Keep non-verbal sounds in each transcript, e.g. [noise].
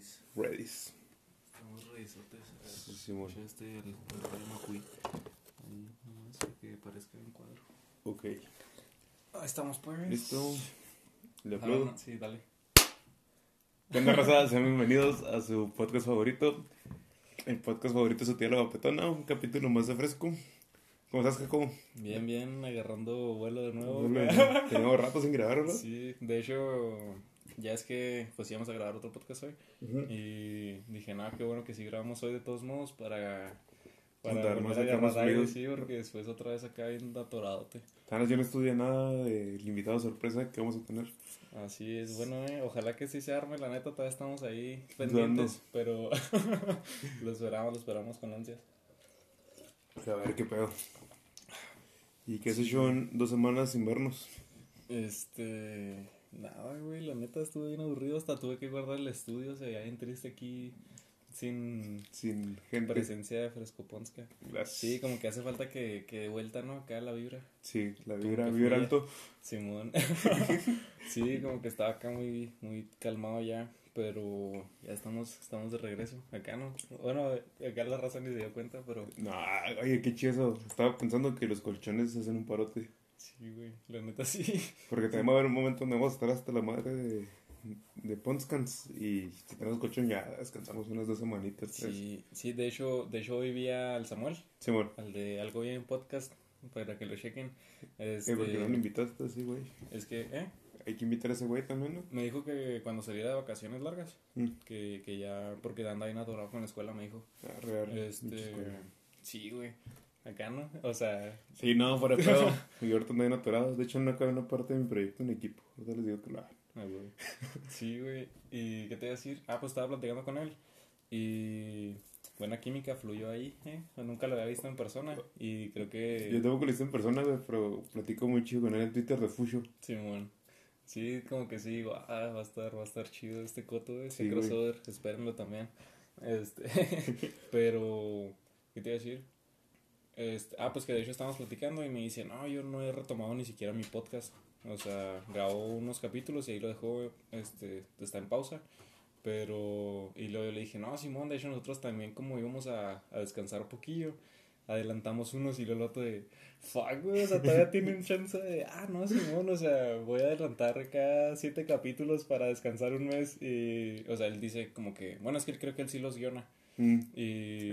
Redis. Redis. Estamos redisotes. Sí, Simón. Este el, el Rayo Macuy. Ahí nomás para que parezca en cuadro. Ok. Ahí estamos pues. Listo. Le Ah, aplaudo. no, sí, dale. ¿Qué onda, raza? Sean bienvenidos a su podcast favorito. El podcast favorito de su tía la guapetona. Un capítulo más de fresco. ¿Cómo estás, Jacobo? Bien, bien, agarrando vuelo de nuevo. [laughs] Tenemos rato sin grabar, ¿verdad? Sí, de hecho, ya es que pues íbamos a grabar otro podcast hoy. Y dije, nada, qué bueno que sí grabamos hoy de todos modos para, para volver más a más aire, sí, porque después otra vez acá bien atoradote. Tanas, yo no estudié nada del invitado sorpresa que vamos a tener. Así es, bueno, eh, ojalá que sí se arme, la neta, todavía estamos ahí pendientes, pero [laughs] lo esperamos, lo esperamos con ansias. A ver qué pedo. ¿Y qué has hecho en dos semanas sin vernos? Este, nada, güey, la neta estuve bien aburrido, hasta tuve que guardar el estudio, o sea, ya bien triste aquí sin Sin gente. presencia de Frescoponska. Gracias. Sí, como que hace falta que, que de vuelta, ¿no? Acá la vibra. Sí, la vibra, vibra alto. Simón. [laughs] sí, como que estaba acá muy, muy calmado ya, pero ya estamos, estamos de regreso. Acá no. Bueno, acá la raza ni se dio cuenta, pero No, oye, qué chido. Estaba pensando que los colchones hacen un parote. Sí, güey, la neta sí. Porque también va a haber un momento donde vamos a estar hasta la madre de, de Ponskans. Y si tenemos colchón ya descansamos unas dos semanitas. tres. Sí, sí, de hecho, de hecho hoy vi al Samuel, Simón. al de Algo Bien Podcast, para que lo chequen. Eh, Este, ¿Por qué no lo invitaste así, güey? es que, ¿eh? Hay que invitar a ese güey también, ¿no? Me dijo que cuando saliera de vacaciones largas, Mm. que, que ya, porque anda bien atorado con la escuela, me dijo. Ah, real. Este, sí, güey. Acá no, o sea, Sí, no, fuera [laughs] pedo. y ahorita andan atorados. De hecho, no acaba una parte de mi proyecto en equipo. Ahorita les digo que lo hagan. Ah, güey. Sí, güey. ¿Y qué te iba a decir? Ah, pues estaba platicando con él. Y buena química fluyó ahí, ¿eh? Nunca lo había visto en persona. Y creo que. Yo tampoco lo hice en persona, güey, pero platico muy chido con él en Twitter de Fucho. Simón. Sí, como que sí, digo, ah, va a estar, va a estar chido este coto, güey, este Sí, crossover. Espérenlo también. Este. [laughs] pero. ¿Qué te iba a decir? Este, ah, pues que de hecho estábamos platicando y me dice, no, yo no he retomado ni siquiera mi podcast. O sea, grabó unos capítulos y ahí lo dejó, este, está en pausa. Pero, y luego le dije, no, Simón, de hecho nosotros también como íbamos a, a descansar un poquillo, adelantamos unos y luego el otro de, fuck, güey, o sea, todavía [laughs] tienen chance de, ah, no, Simón, o sea, voy a adelantar cada siete capítulos para descansar un mes. Y, o sea, él dice como que, bueno, es que él creo que él sí los guiona. Mm. Y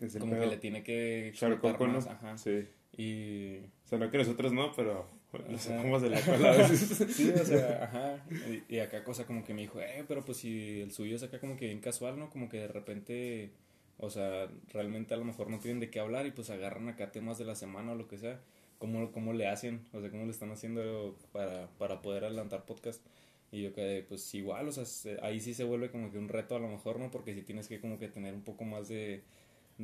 es como que pedo. le tiene que explotar coco, ¿no? más, ajá. Sí. Y O sea, no que nosotros no, pero Ajá. sacamos de la cola a veces. [laughs] sí, o sea, ajá. Y, y acá cosa como que me dijo, eh, pero pues si el suyo es acá como que bien casual, ¿no? Como que de repente, o sea, realmente a lo mejor no tienen de qué hablar y pues agarran acá temas de la semana o lo que sea. ¿Cómo, cómo le hacen? O sea, ¿cómo le están haciendo para, para poder adelantar podcast? Y yo que pues igual, o sea, se- ahí sí se vuelve como que un reto a lo mejor, ¿no? Porque si tienes que como que tener un poco más de,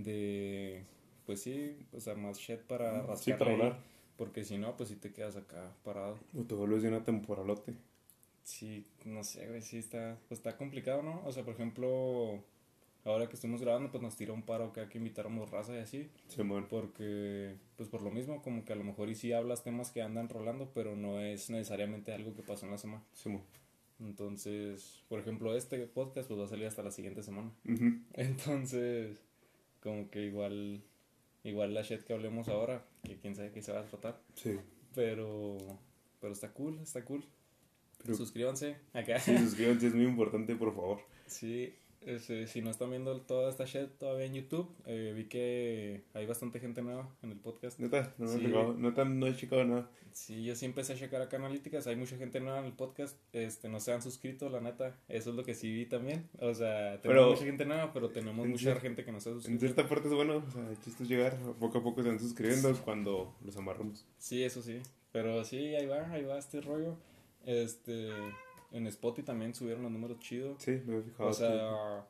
de pues sí, o sea, más shit para rascar. Sí, para hablar. Porque si no, pues si te quedas acá parado. O te vuelves de una temporalote. Sí, no sé, güey, sí está, pues está complicado, ¿no? O sea, por ejemplo, ahora que estuvimos grabando, pues nos tiró un paro que hay que invitáramos raza y así. Simón. Porque, pues por lo mismo, como que a lo mejor y sí hablas temas que andan rolando, pero no es necesariamente algo que pasó en la semana. Simón. Entonces, por ejemplo, este podcast pues va a salir hasta la siguiente semana. [laughs] Entonces, como que igual, igual la shit que hablemos ahora, que quién sabe qué se va a tratar. Sí. Pero, pero está cool, está cool. Pero Suscríbanse acá. sí, suscríbanse, es muy importante, por favor. Sí, este, si no están viendo toda esta shit todavía en YouTube, eh, vi que hay bastante gente nueva en el podcast. Neta, no Sí. neta, no he checado nada. Sí, yo sí empecé a checar acá analíticas, hay mucha gente nueva en el podcast, este, no se han suscrito, la neta, eso es lo que sí vi también. O sea, tenemos Pero- mucha gente nueva, pero tenemos en mucha gente que no se ha En suscrito. cierta parte es bueno, o sea, el chiste es llegar, poco a poco se van suscribiendo cuando los amarramos. Sí, eso sí, pero sí, ahí va, ahí va este rollo. Este, en Spotify también subieron los números chidos. Sí, me he fijado. O sea,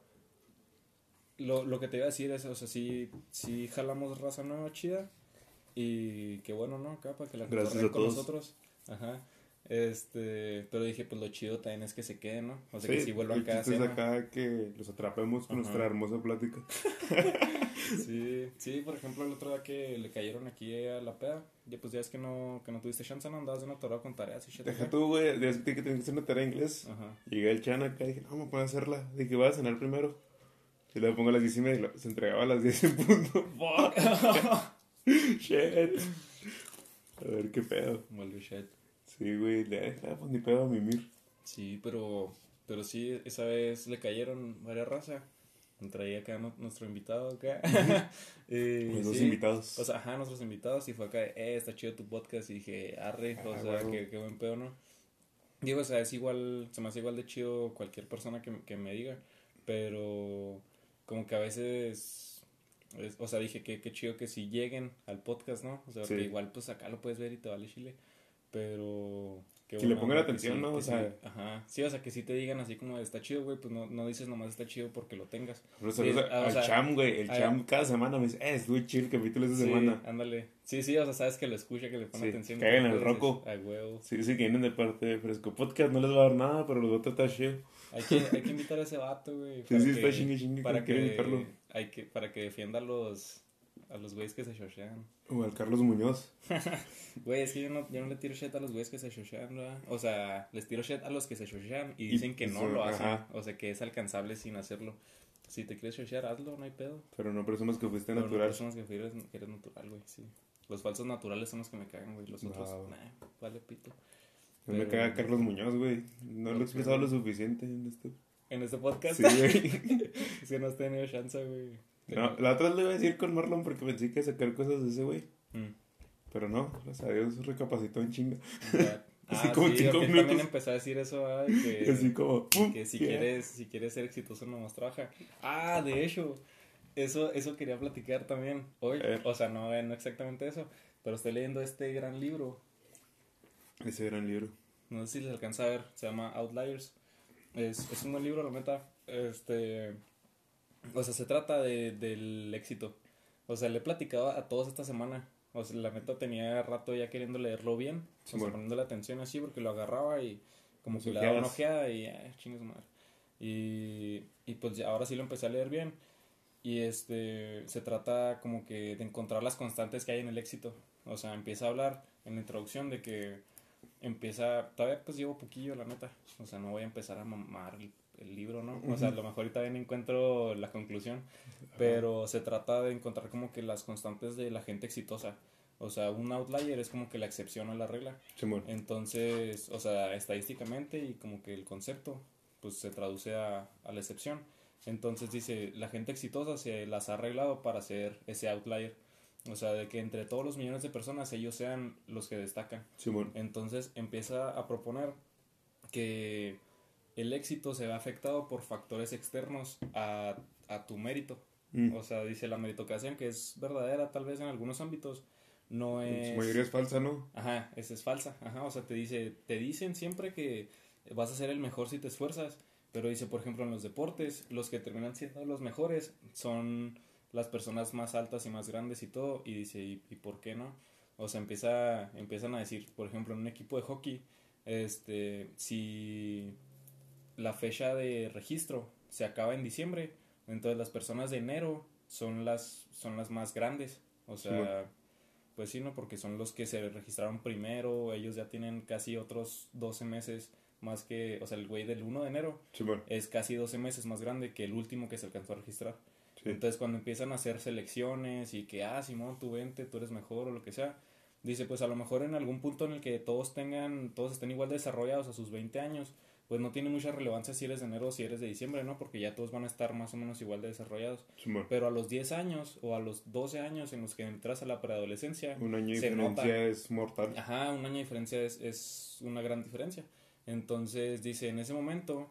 lo, lo que te iba a decir es, o sea, sí, sí jalamos raza nueva chida y qué bueno, ¿no? Acá para que la a con nosotros. Ajá. Este, pero dije, pues lo chido también es que se queden, ¿no? O sea, que si vuelvan cada semana. acá que los atrapemos con Ajá. nuestra hermosa plática. [laughs] Sí, sí, por ejemplo, el otro día que le cayeron aquí a la peda, ya pues ya es que no, que no tuviste chance, no andabas de una torada con tareas y shit. Deja tú, güey, de que tenía que hacer una tarea de inglés. Ajá. Llegué al chan acá y dije, no, me puedo hacerla. Dije, voy a cenar primero. Y luego pongo a las 10 y media y lo- se entregaba a las 10 en punto. [laughs] [laughs] Shit. A ver qué pedo. Vuelve shit. Sí, güey, le pues ni pedo a mimir. Sí, pero, pero sí, esa vez le cayeron varias razas. Traía acá nu- nuestro invitado acá. Los [laughs] dos sí, invitados. O sea, ajá, nuestros invitados. Y fue acá, eh, está chido tu podcast. Y dije, arre, o Ah, sea, huevo. qué, qué buen pedo, ¿no? Digo, o sea, es igual, se me hace igual de chido cualquier persona que, que me diga. Pero, como que a veces, es- o sea, dije que qué chido que si lleguen al podcast, ¿no? O sea, Sí. que igual, pues acá lo puedes ver y te vale chile. Pero, Que le buena pongan atención, sí- ¿no? que O sea- sí, ajá. Sí, o sea, que si te digan así como está chido, güey, pues no, no dices nomás está chido porque lo tengas. Pero Sí, saludos o al sea, cham, güey. El cham cada semana me dice, eh, estuvo chido el capítulo esta Sí, semana. ándale. Sí, sí, o sea, sabes que lo escucha, que le pone Sí, atención. que hagan que el roco. Huevo. Sí, sí, que vienen de parte de Fresco Podcast. No les va a dar nada, pero los va a tratar chido. Hay que, hay que invitar a ese vato, güey. Sí, sí, que- está chingue, chingue. Para que, invitarlo. hay que, para que defienda los, a los güeyes que se shoshean. O al Carlos Muñoz. [laughs] Güey, es que yo no, yo no le tiro shit a los güeyes que se shoshean, ¿verdad? O sea, les tiro shit a los que se shoshean y Y dicen que no eso, lo hacen. ajá. O sea, que es alcanzable sin hacerlo. Si te quieres shoshear, hazlo, no hay pedo. Pero no presumas que fuiste Pero no natural. personas que eres, que eres natural, güey, sí. Los falsos naturales son los que me cagan, güey. Los otros, No. nah, vale pito. No me Pero- caga Carlos Muñoz, güey. No lo he expresado lo suficiente en esto. En este podcast. Sí, güey. [laughs] es que no has tenido chance, güey. No, la otra le iba a decir con Marlon porque pensé que iba a sacar cosas de ese güey. Mm. Pero no, gracias a Dios recapacitó en chinga. [laughs] Así Ah, como sí, cinco minutos. también empecé a decir eso, ah, que, [laughs] Así como, ¡pum! que si Yeah. quieres, si quieres ser exitoso no más trabaja. Ah, de hecho, eso, eso quería platicar también hoy. Eh. O sea, no, eh, no exactamente eso, pero estoy leyendo este gran libro. Ese gran libro. No sé si les alcanza a ver, se llama Outliers. Es, es un buen libro, la neta. Este, o sea, se trata de, del éxito. O sea, le he platicado a todos esta semana. O sea, la neta tenía rato ya queriendo leerlo bien. O sea, Simón. poniéndole atención así porque lo agarraba y como que le daba una ojeada y ah, chingue su madre. Y, y pues ya ahora sí lo empecé a leer bien. Y este, se trata como que de encontrar las constantes que hay en el éxito. O sea, empieza a hablar en la introducción de que empieza, todavía pues llevo poquillo la neta, o sea, no voy a empezar a mamar el, libro, ¿no? O sea, a lo mejor ahorita bien encuentro la conclusión, pero se trata de encontrar como que las constantes de la gente exitosa. O sea, un outlier es como que la excepción a la regla. Simón. Entonces, o sea, estadísticamente y como que el concepto, pues se traduce a, a la excepción. Entonces dice, la gente exitosa se las ha arreglado para ser ese outlier. O sea, de que entre todos los millones de personas ellos sean los que destacan. Simón. Entonces empieza a proponer que el éxito se ve afectado por factores externos a, a tu mérito. Mm. O sea, dice la meritocracia, que es verdadera tal vez en algunos ámbitos, no es... su mayoría es falsa, ¿no? Ajá, esa es falsa. Ajá, o sea, te dice, te dicen siempre que vas a ser el mejor si te esfuerzas, pero dice, por ejemplo, en los deportes, los que terminan siendo los mejores son las personas más altas y más grandes y todo, y dice, ¿y, y por qué no? O sea, empieza, empiezan a decir, por ejemplo, en un equipo de hockey, este, si la fecha de registro se acaba en diciembre, entonces las personas de enero son las, son las más grandes. O sea, pues sí, ¿no? Porque son los que se registraron primero, ellos ya tienen casi otros 12 meses más que, o sea, el güey del 1 de enero es casi 12 meses más grande que el último que se alcanzó a registrar. Sí. Entonces cuando empiezan a hacer selecciones y que, ah, Simón, tú vente, tú eres mejor o lo que sea, dice, pues a lo mejor en algún punto en el que todos tengan, todos estén igual desarrollados a sus 20 años, pues no tiene mucha relevancia si eres de enero o si eres de diciembre, ¿no? Porque ya todos van a estar más o menos igual de desarrollados. Pero a los 10 años o a los 12 años en los que entras a la preadolescencia, Un año de diferencia nota. es mortal. Ajá, un año de diferencia es, es una gran diferencia. Entonces dice, en ese momento,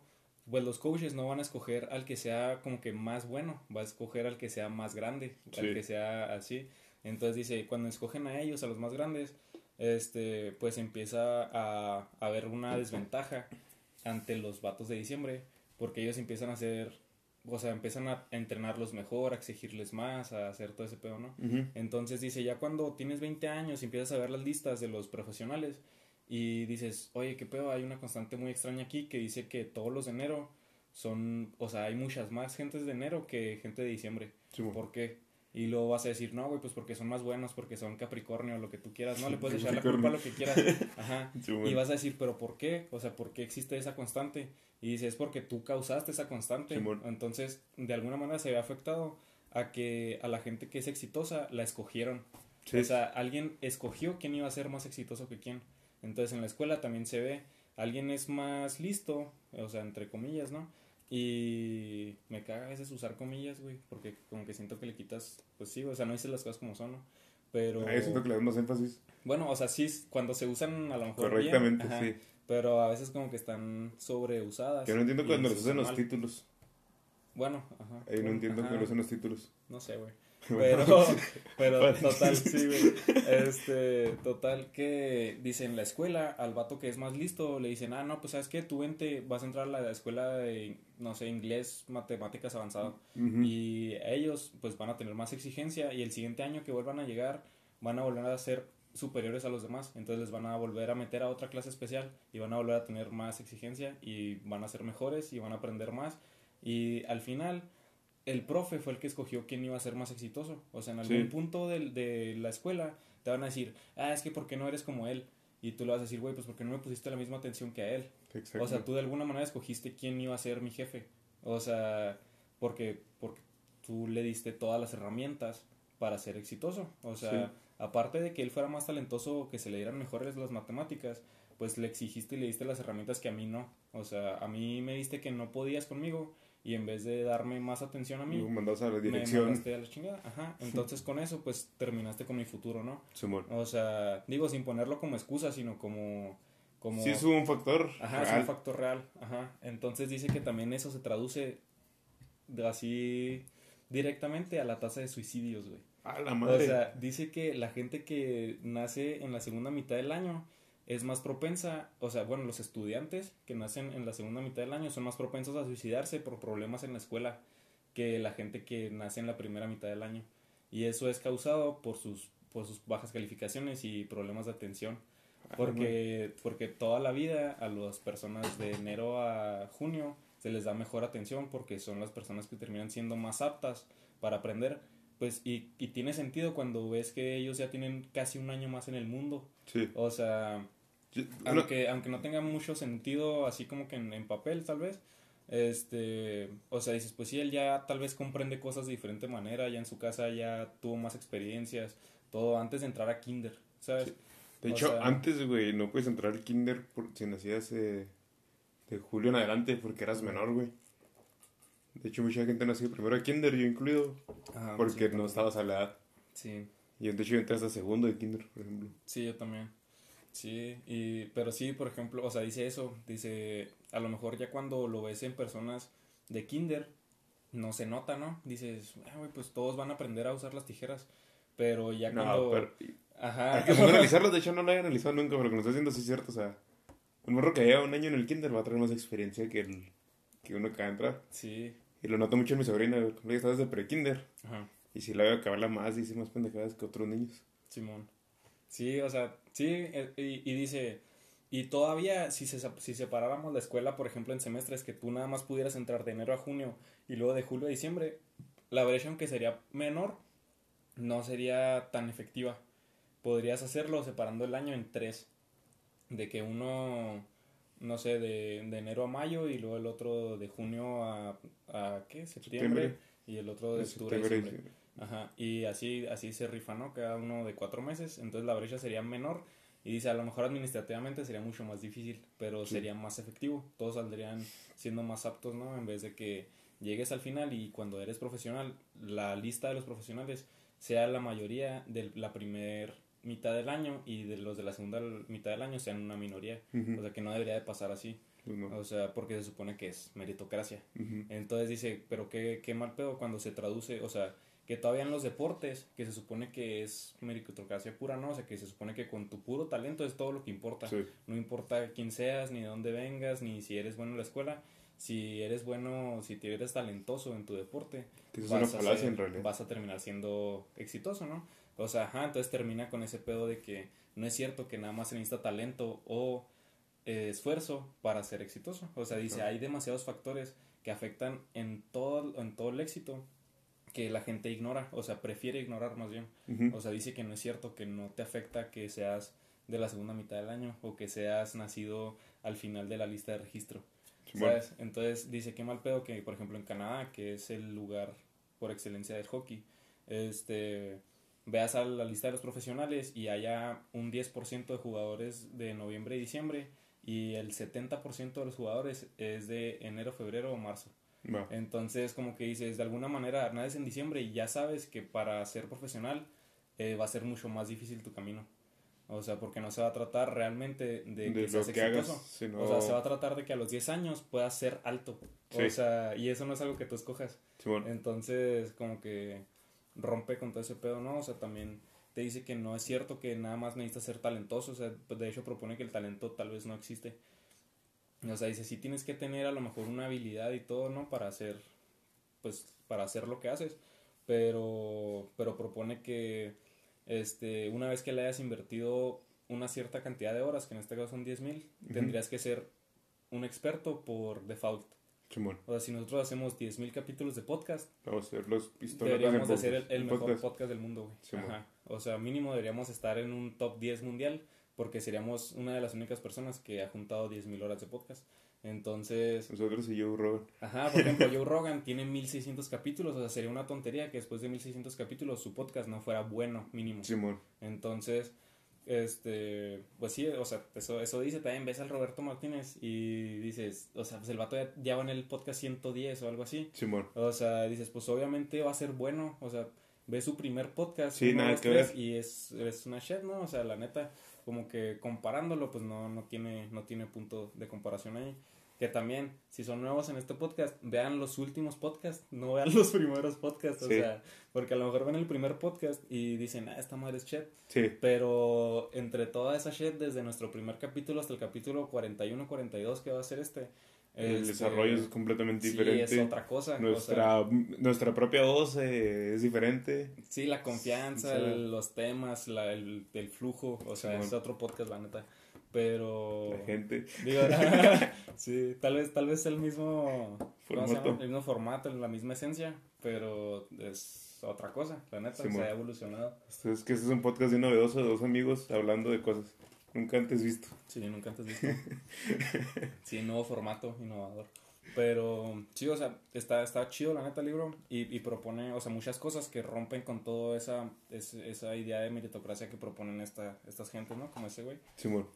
pues los coaches no van a escoger al que sea como que más bueno, va a escoger al que sea más grande, al que sea así. Entonces dice, cuando escogen a ellos, a los más grandes, este, pues empieza a haber una desventaja ante los vatos de diciembre, porque ellos empiezan a hacer, o sea, empiezan a entrenarlos mejor, a exigirles más, a hacer todo ese pedo, ¿no? Entonces dice, ya cuando tienes 20 años y empiezas a ver las listas de los profesionales y dices, oye, qué pedo, hay una constante muy extraña aquí que dice que todos los de enero son, o sea, hay muchas más gentes de enero que gente de diciembre. Sí. ¿Por qué? Y luego vas a decir, no, güey, pues porque son más buenos, porque son Capricornio, lo que tú quieras, no, le puedes echar la culpa a lo que quieras. [laughs] Ajá. Sí. Y vas a decir, pero ¿por qué? O sea, ¿por qué existe esa constante? Y dices, es porque tú causaste esa constante. Entonces, de alguna manera se ve afectado a que a la gente que es exitosa la escogieron. Sí. O sea, alguien escogió quién iba a ser más exitoso que quién. Entonces, en la escuela también se ve, alguien es más listo, o sea, entre comillas, ¿no? Y me caga a veces usar comillas, güey, porque como que siento que le quitas, pues sí, o sea, no dices las cosas como son, ¿no? Pero... Ahí siento que le das más énfasis. Bueno, o sea, sí, cuando se usan a lo mejor bien, Correctamente, ajá, sí. pero a veces como que están sobreusadas. Yo no entiendo cuando les usan los títulos. Bueno, ajá. Ahí no bueno, entiendo que no usan los títulos. No sé, güey. [laughs] Pero, pero total, sí, güey. [laughs] Este, total que dicen la escuela, al vato que es más listo, le dicen, ah, no, pues sabes qué, tú vente, vas a entrar a la escuela de, no sé, inglés, matemáticas avanzado. Y ellos, pues van a tener más exigencia y el siguiente año que vuelvan a llegar, van a volver a ser superiores a los demás. Entonces les van a volver a meter a otra clase especial y van a volver a tener más exigencia y van a ser mejores y van a aprender más. Y al final, el profe fue el que escogió quién iba a ser más exitoso. O sea, en algún Sí. punto del- de, la escuela te van a decir, ah, es que ¿por qué no eres como él? Y tú le vas a decir, güey, pues porque no me pusiste la misma atención que a él. Exacto. O sea, tú de alguna manera escogiste quién iba a ser mi jefe. O sea, porque, porque tú le diste todas las herramientas para ser exitoso. O sea, Sí. aparte de que él fuera más talentoso, que se le dieran mejores las matemáticas, pues le exigiste y le diste las herramientas que a mí no. O sea, a mí me diste que no podías conmigo y en vez de darme más atención a mí, Luego mandados a la me dirección. mandaste a la chingada. Ajá. Entonces con eso, pues terminaste con mi futuro, ¿no? Simón. O sea, digo, sin ponerlo como excusa, sino como... como Sí es un factor Ajá, es un factor real. Ajá. Entonces dice que también eso se traduce de así directamente a la tasa de suicidios, güey. A la O madre. sea, dice que la gente que nace en la segunda mitad del año es más propensa, o sea, bueno, los estudiantes que nacen en la segunda mitad del año son más propensos a suicidarse por problemas en la escuela que la gente que nace en la primera mitad del año. Y eso es causado por sus, por sus bajas calificaciones y problemas de atención. Ah, Porque, porque toda la vida a las personas de enero a junio se les da mejor atención porque son las personas que terminan siendo más aptas para aprender. Pues, y, y tiene sentido cuando ves que ellos ya tienen casi un año más en el mundo. Sí. O sea, Yo- aunque, aunque no tenga mucho sentido así como que en, en papel tal vez, este, o sea, dices, pues sí, él ya tal vez comprende cosas de diferente manera, ya en su casa ya tuvo más experiencias, todo antes de entrar a kinder, ¿sabes? De O hecho, sea- antes, güey, no puedes entrar al kinder por, si nacías eh, de julio en adelante porque eras menor, güey. De hecho, mucha gente nació primero de kinder, yo incluido, Ajá, porque sí, no también. estabas a la edad. Sí, Y de hecho, yo entré hasta segundo de kinder, por ejemplo. sí, yo también. Sí, y, pero sí, por ejemplo, o sea, dice eso, dice, a lo mejor ya cuando lo ves en personas de kinder, no se nota, ¿no? Dices, ah, güey, pues todos van a aprender a usar las tijeras, pero ya No, cuando... pero... Ajá. Hay que analizarlo, de hecho no lo he analizado nunca, pero lo que nos está haciendo sí es cierto, o sea... Un morro que lleva un año en el kinder va a traer más experiencia que, el, que uno que va a entrar. Sí, Y lo noto mucho en mi sobrina, ella está desde pre-kinder. ajá. Y si la veo habla más, dice más pendejadas que otros niños. Simón. Sí, o sea, sí, eh, y, y dice, y todavía si, se, si separáramos la escuela, por ejemplo, en semestres, que tú nada más pudieras entrar de enero a junio y luego de julio a diciembre, la brecha, aunque sería menor, no sería tan efectiva. Podrías hacerlo separando el año en tres, de que uno, no sé, de, de enero a mayo y luego el otro de junio a, a ¿qué? Septiembre, Septiembre. y el otro de octubre a diciembre. Ajá, y así, así se rifa, ¿no? Cada uno de cuatro meses, entonces la brecha sería menor y dice, a lo mejor administrativamente sería mucho más difícil, pero Sí. sería más efectivo, todos saldrían siendo más aptos, ¿no? En vez de que llegues al final y cuando eres profesional, la lista de los profesionales sea la mayoría de la primer mitad del año y de los de la segunda mitad del año sean una minoría, Ujú. o sea que no debería de pasar así, Pues no. o sea, porque se supone que es meritocracia. Ujú. Entonces dice, pero qué, qué mal pedo cuando se traduce, o sea, que todavía en los deportes, que se supone que es meritocracia pura, ¿no? O sea, que se supone que con tu puro talento es todo lo que importa. Sí. No importa quién seas, ni de dónde vengas, ni si eres bueno en la escuela. Si eres bueno, si eres talentoso en tu deporte, vas a ser- en vas a terminar siendo exitoso, ¿no? O sea, ajá, entonces termina con ese pedo de que no es cierto que nada más se necesita talento o eh, esfuerzo para ser exitoso. O sea, dice, hay demasiados factores que afectan en todo, en todo el éxito que la gente ignora, o sea, prefiere ignorar más bien. O sea, dice que no es cierto, que no te afecta que seas de la segunda mitad del año o que seas nacido al final de la lista de registro. Simón. ¿Sabes? Entonces dice que mal pedo que, por ejemplo, en Canadá, que es el lugar por excelencia del hockey, este veas a la lista de los profesionales y haya un 10% de jugadores de noviembre y diciembre y el 70% de los jugadores es de enero, febrero o marzo. Entonces, como que dices, de alguna manera, naces en diciembre y ya sabes que para ser profesional eh, va a ser mucho más difícil tu camino. O sea, porque no se va a tratar realmente de, De que seas que hagas, exitoso. sino- O sea, se va a tratar de que a los 10 años puedas ser alto. Sí. O sea, y eso no es algo que tú escojas. Entonces, como que rompe con todo ese pedo, ¿no? O sea, también te dice que no es cierto que nada más necesitas ser talentoso. O sea, de hecho propone que el talento tal vez no existe. O sea, dice, sí tienes que tener a lo mejor una habilidad y todo, ¿no? Para hacer, pues, para hacer lo que haces. Pero, pero propone que, este, una vez que le hayas invertido una cierta cantidad de horas, que en este caso son 10 mil, Ujú. tendrías que ser un experto por default. Simón. O sea, si nosotros hacemos 10.000 capítulos de podcast, Vamos a hacer los deberíamos de ser el, el mejor podcast. podcast. del mundo, güey. Ajá. O sea, mínimo deberíamos estar en un top 10 mundial porque seríamos una de las únicas personas que ha juntado 10.000 horas de podcast. Entonces, Nosotros y Joe Rogan. ajá, por ejemplo, [laughs] Joe Rogan tiene 1.600 capítulos, o sea, sería una tontería que después de 1.600 capítulos su podcast no fuera bueno, mínimo. Simón. Entonces, este, pues sí, o sea, eso, eso dice, también ves al Roberto Martínez y dices, o sea, pues el vato ya, ya va en el podcast 110 o algo así. Simón. O sea, dices, pues obviamente va a ser bueno, o sea, ves su primer podcast Sí, nada que ver. y es, es una shit, ¿no? O sea, la neta, como que comparándolo, pues no, no tiene, no tiene punto de comparación ahí. Que también, si son nuevos en este podcast, vean los últimos podcasts, no vean [laughs] los primeros podcasts, o Sí. sea, porque a lo mejor ven el primer podcast y dicen, ah, esta madre es shit, Sí. pero entre toda esa shit, desde nuestro primer capítulo hasta el capítulo 41-42 que va a ser este, El este, desarrollo es completamente sí, diferente. es otra cosa. o sea, Nuestra, nuestra propia voz eh, es diferente. Sí, la confianza, Sí. el- los temas, la, el, el flujo, o sea, es otro podcast, la neta. Pero. La gente. Digo, [laughs] [laughs] sí, tal vez, tal vez el mismo. Formato. El mismo formato, la misma esencia, pero es otra cosa, la neta, se ha evolucionado. Esto es que este es un podcast bien novedoso de dos amigos hablando de cosas nunca antes visto. Sí, nunca antes visto. [laughs] sí, nuevo formato, innovador. Pero sí, o sea, está, está chido la neta el libro y, y propone, o sea, muchas cosas que rompen con toda esa, es- esa idea de meritocracia que proponen esta, estas gentes, ¿no? Como ese güey. Simón.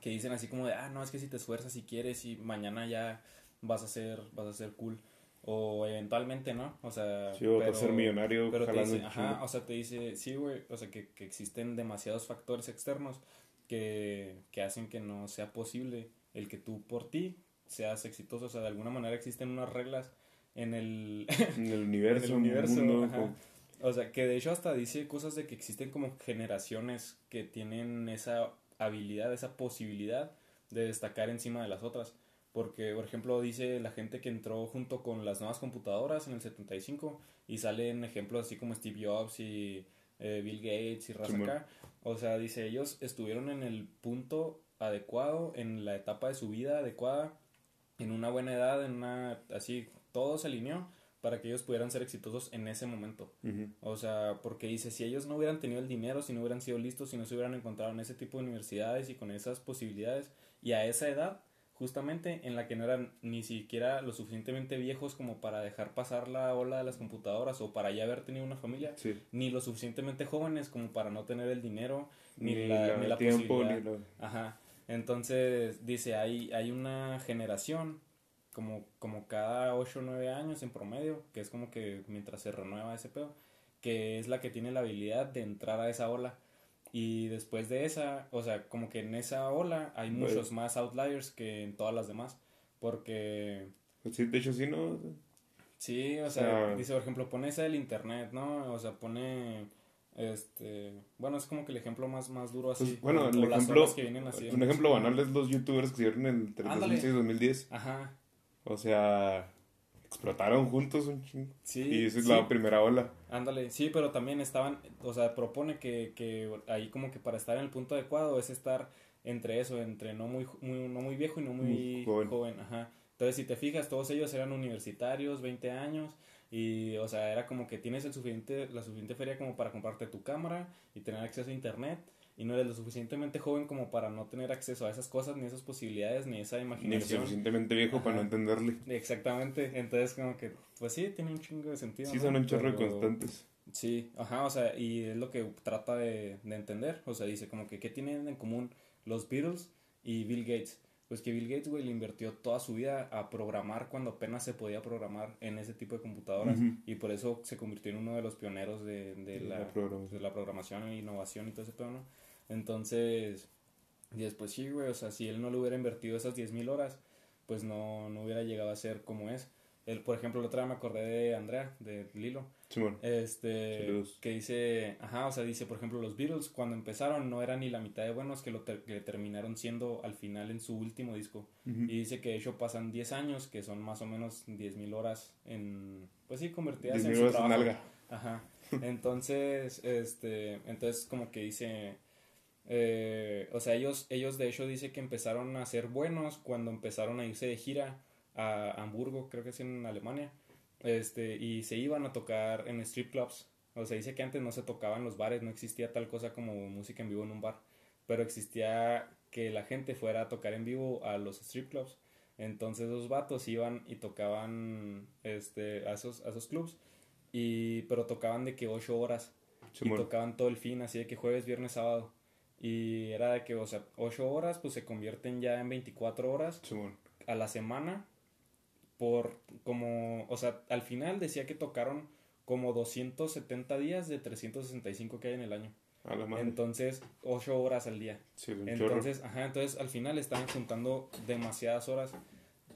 que dicen así como de, ah, no, es que si te esfuerzas, si quieres, y mañana ya vas a ser, vas a ser cool. O eventualmente, ¿no? O sea, Sí, o para ser millonario pero te dice, ajá, o sea, te dice, sí, güey, o sea, que, que existen demasiados factores externos que, que hacen que no sea posible el que tú por ti seas exitoso. O sea, de alguna manera existen unas reglas en el, [laughs] En el universo. en el universo, mundo, ajá. como- O sea, que de hecho hasta dice cosas de que existen como generaciones que tienen esa habilidad, esa posibilidad de destacar encima de las otras. Porque, por ejemplo, dice la gente que entró junto con las nuevas computadoras en el 75 y salen ejemplos así como Steve Jobs y eh, Bill Gates y raza acá. O sea, dice, ellos estuvieron en el punto adecuado, en la etapa de su vida adecuada, en una buena edad, en una, así, todo se alineó para que ellos pudieran ser exitosos en ese momento. O sea, porque dice, si ellos no hubieran tenido el dinero, si no hubieran sido listos, si no se hubieran encontrado en ese tipo de universidades y con esas posibilidades, y a esa edad, justamente en la que no eran ni siquiera lo suficientemente viejos como para dejar pasar la ola de las computadoras o para ya haber tenido una familia, Sí. ni lo suficientemente jóvenes como para no tener el dinero, ni, Ni la, ni la tiempo, posibilidad. ni la... Ajá. Entonces, dice, hay, hay una generación como, como cada 8 o 9 años en promedio, que es como que mientras se renueva ese pedo, que es la que tiene la habilidad de entrar a esa ola. Y después de esa, o sea, como que en esa ola hay muchos más outliers que en todas las demás. Porque, sí, de hecho sí, ¿no? sí, o sea, dice, por ejemplo, pone esa del internet, ¿no? O sea, pone, este, bueno, es como que el ejemplo más, más duro así. Pues, bueno, o el ejemplo, que vienen así un ejemplo banal es los youtubers que hicieron entre Ándale. 2006 y 2010. Ajá, O sea, explotaron juntos un chingo. Sí, Y esa es sí. la primera ola. Ándale, sí, pero también estaban, o sea, propone que, que ahí como que para estar en el punto adecuado es estar entre eso, entre no muy, muy, no muy viejo y no muy, Muy joven. joven. ajá. Entonces, si te fijas, todos ellos eran universitarios, 20 años, y, o sea, era como que tienes el suficiente, la suficiente feria como para comprarte tu cámara y tener acceso a internet, y no eres lo suficientemente joven como para no tener acceso a esas cosas, ni esas posibilidades, ni esa Ni lo imaginación. suficientemente viejo para no entenderle. Exactamente, entonces como que, pues sí, tiene un chingo de sentido. Sí, ¿no? son un chorro de constantes. Sí, ajá, o sea, y es lo que trata de, de entender. O sea, dice como que, ¿qué tienen en común los Beatles y Bill Gates? Pues que Bill Gates, güey, le invirtió toda su vida a programar cuando apenas se podía programar en ese tipo de computadoras. Y por eso se convirtió en uno de los pioneros de, de, la, de la programación e innovación y todo ese pedo, ¿no? Entonces, y después sí, güey, o sea, si él no le hubiera invertido esas 10.000 horas, pues no, no hubiera llegado a ser como es. Él, por ejemplo, la otra vez me acordé de Andrea, de Lilo. Simón. Este, Saludos. que dice, ajá, o sea, dice, por ejemplo, los Beatles cuando empezaron no eran ni la mitad de buenos que lo ter- que terminaron siendo al final en su último disco. Y dice que de hecho pasan 10 años, que son más o menos 10.000 horas en, pues sí, convertidas 10.000 en su horas en alga. Ajá. Entonces, este, entonces como que dice, eh, o sea, ellos, ellos de hecho dice que empezaron a ser buenos cuando empezaron a irse de gira a Hamburgo, creo que es en Alemania, este, y se iban a tocar en strip clubs. O sea, dice que antes no se tocaba en los bares, no existía tal cosa como música en vivo en un bar, pero existía que la gente fuera a tocar en vivo a los strip clubs. Entonces los vatos iban y tocaban este, a, esos, a esos clubs, y, pero tocaban de que ocho horas y tocaban todo el fin, así de que jueves, viernes, sábado. Y era de que, o sea, 8 horas pues se convierten ya en 24 horas Simón. a la semana por como, o sea, al final decía que tocaron como 270 días de 365 que hay en el año. A la madre. Entonces, 8 horas al día. Sí. Entonces, ajá, entonces al final estaban juntando demasiadas horas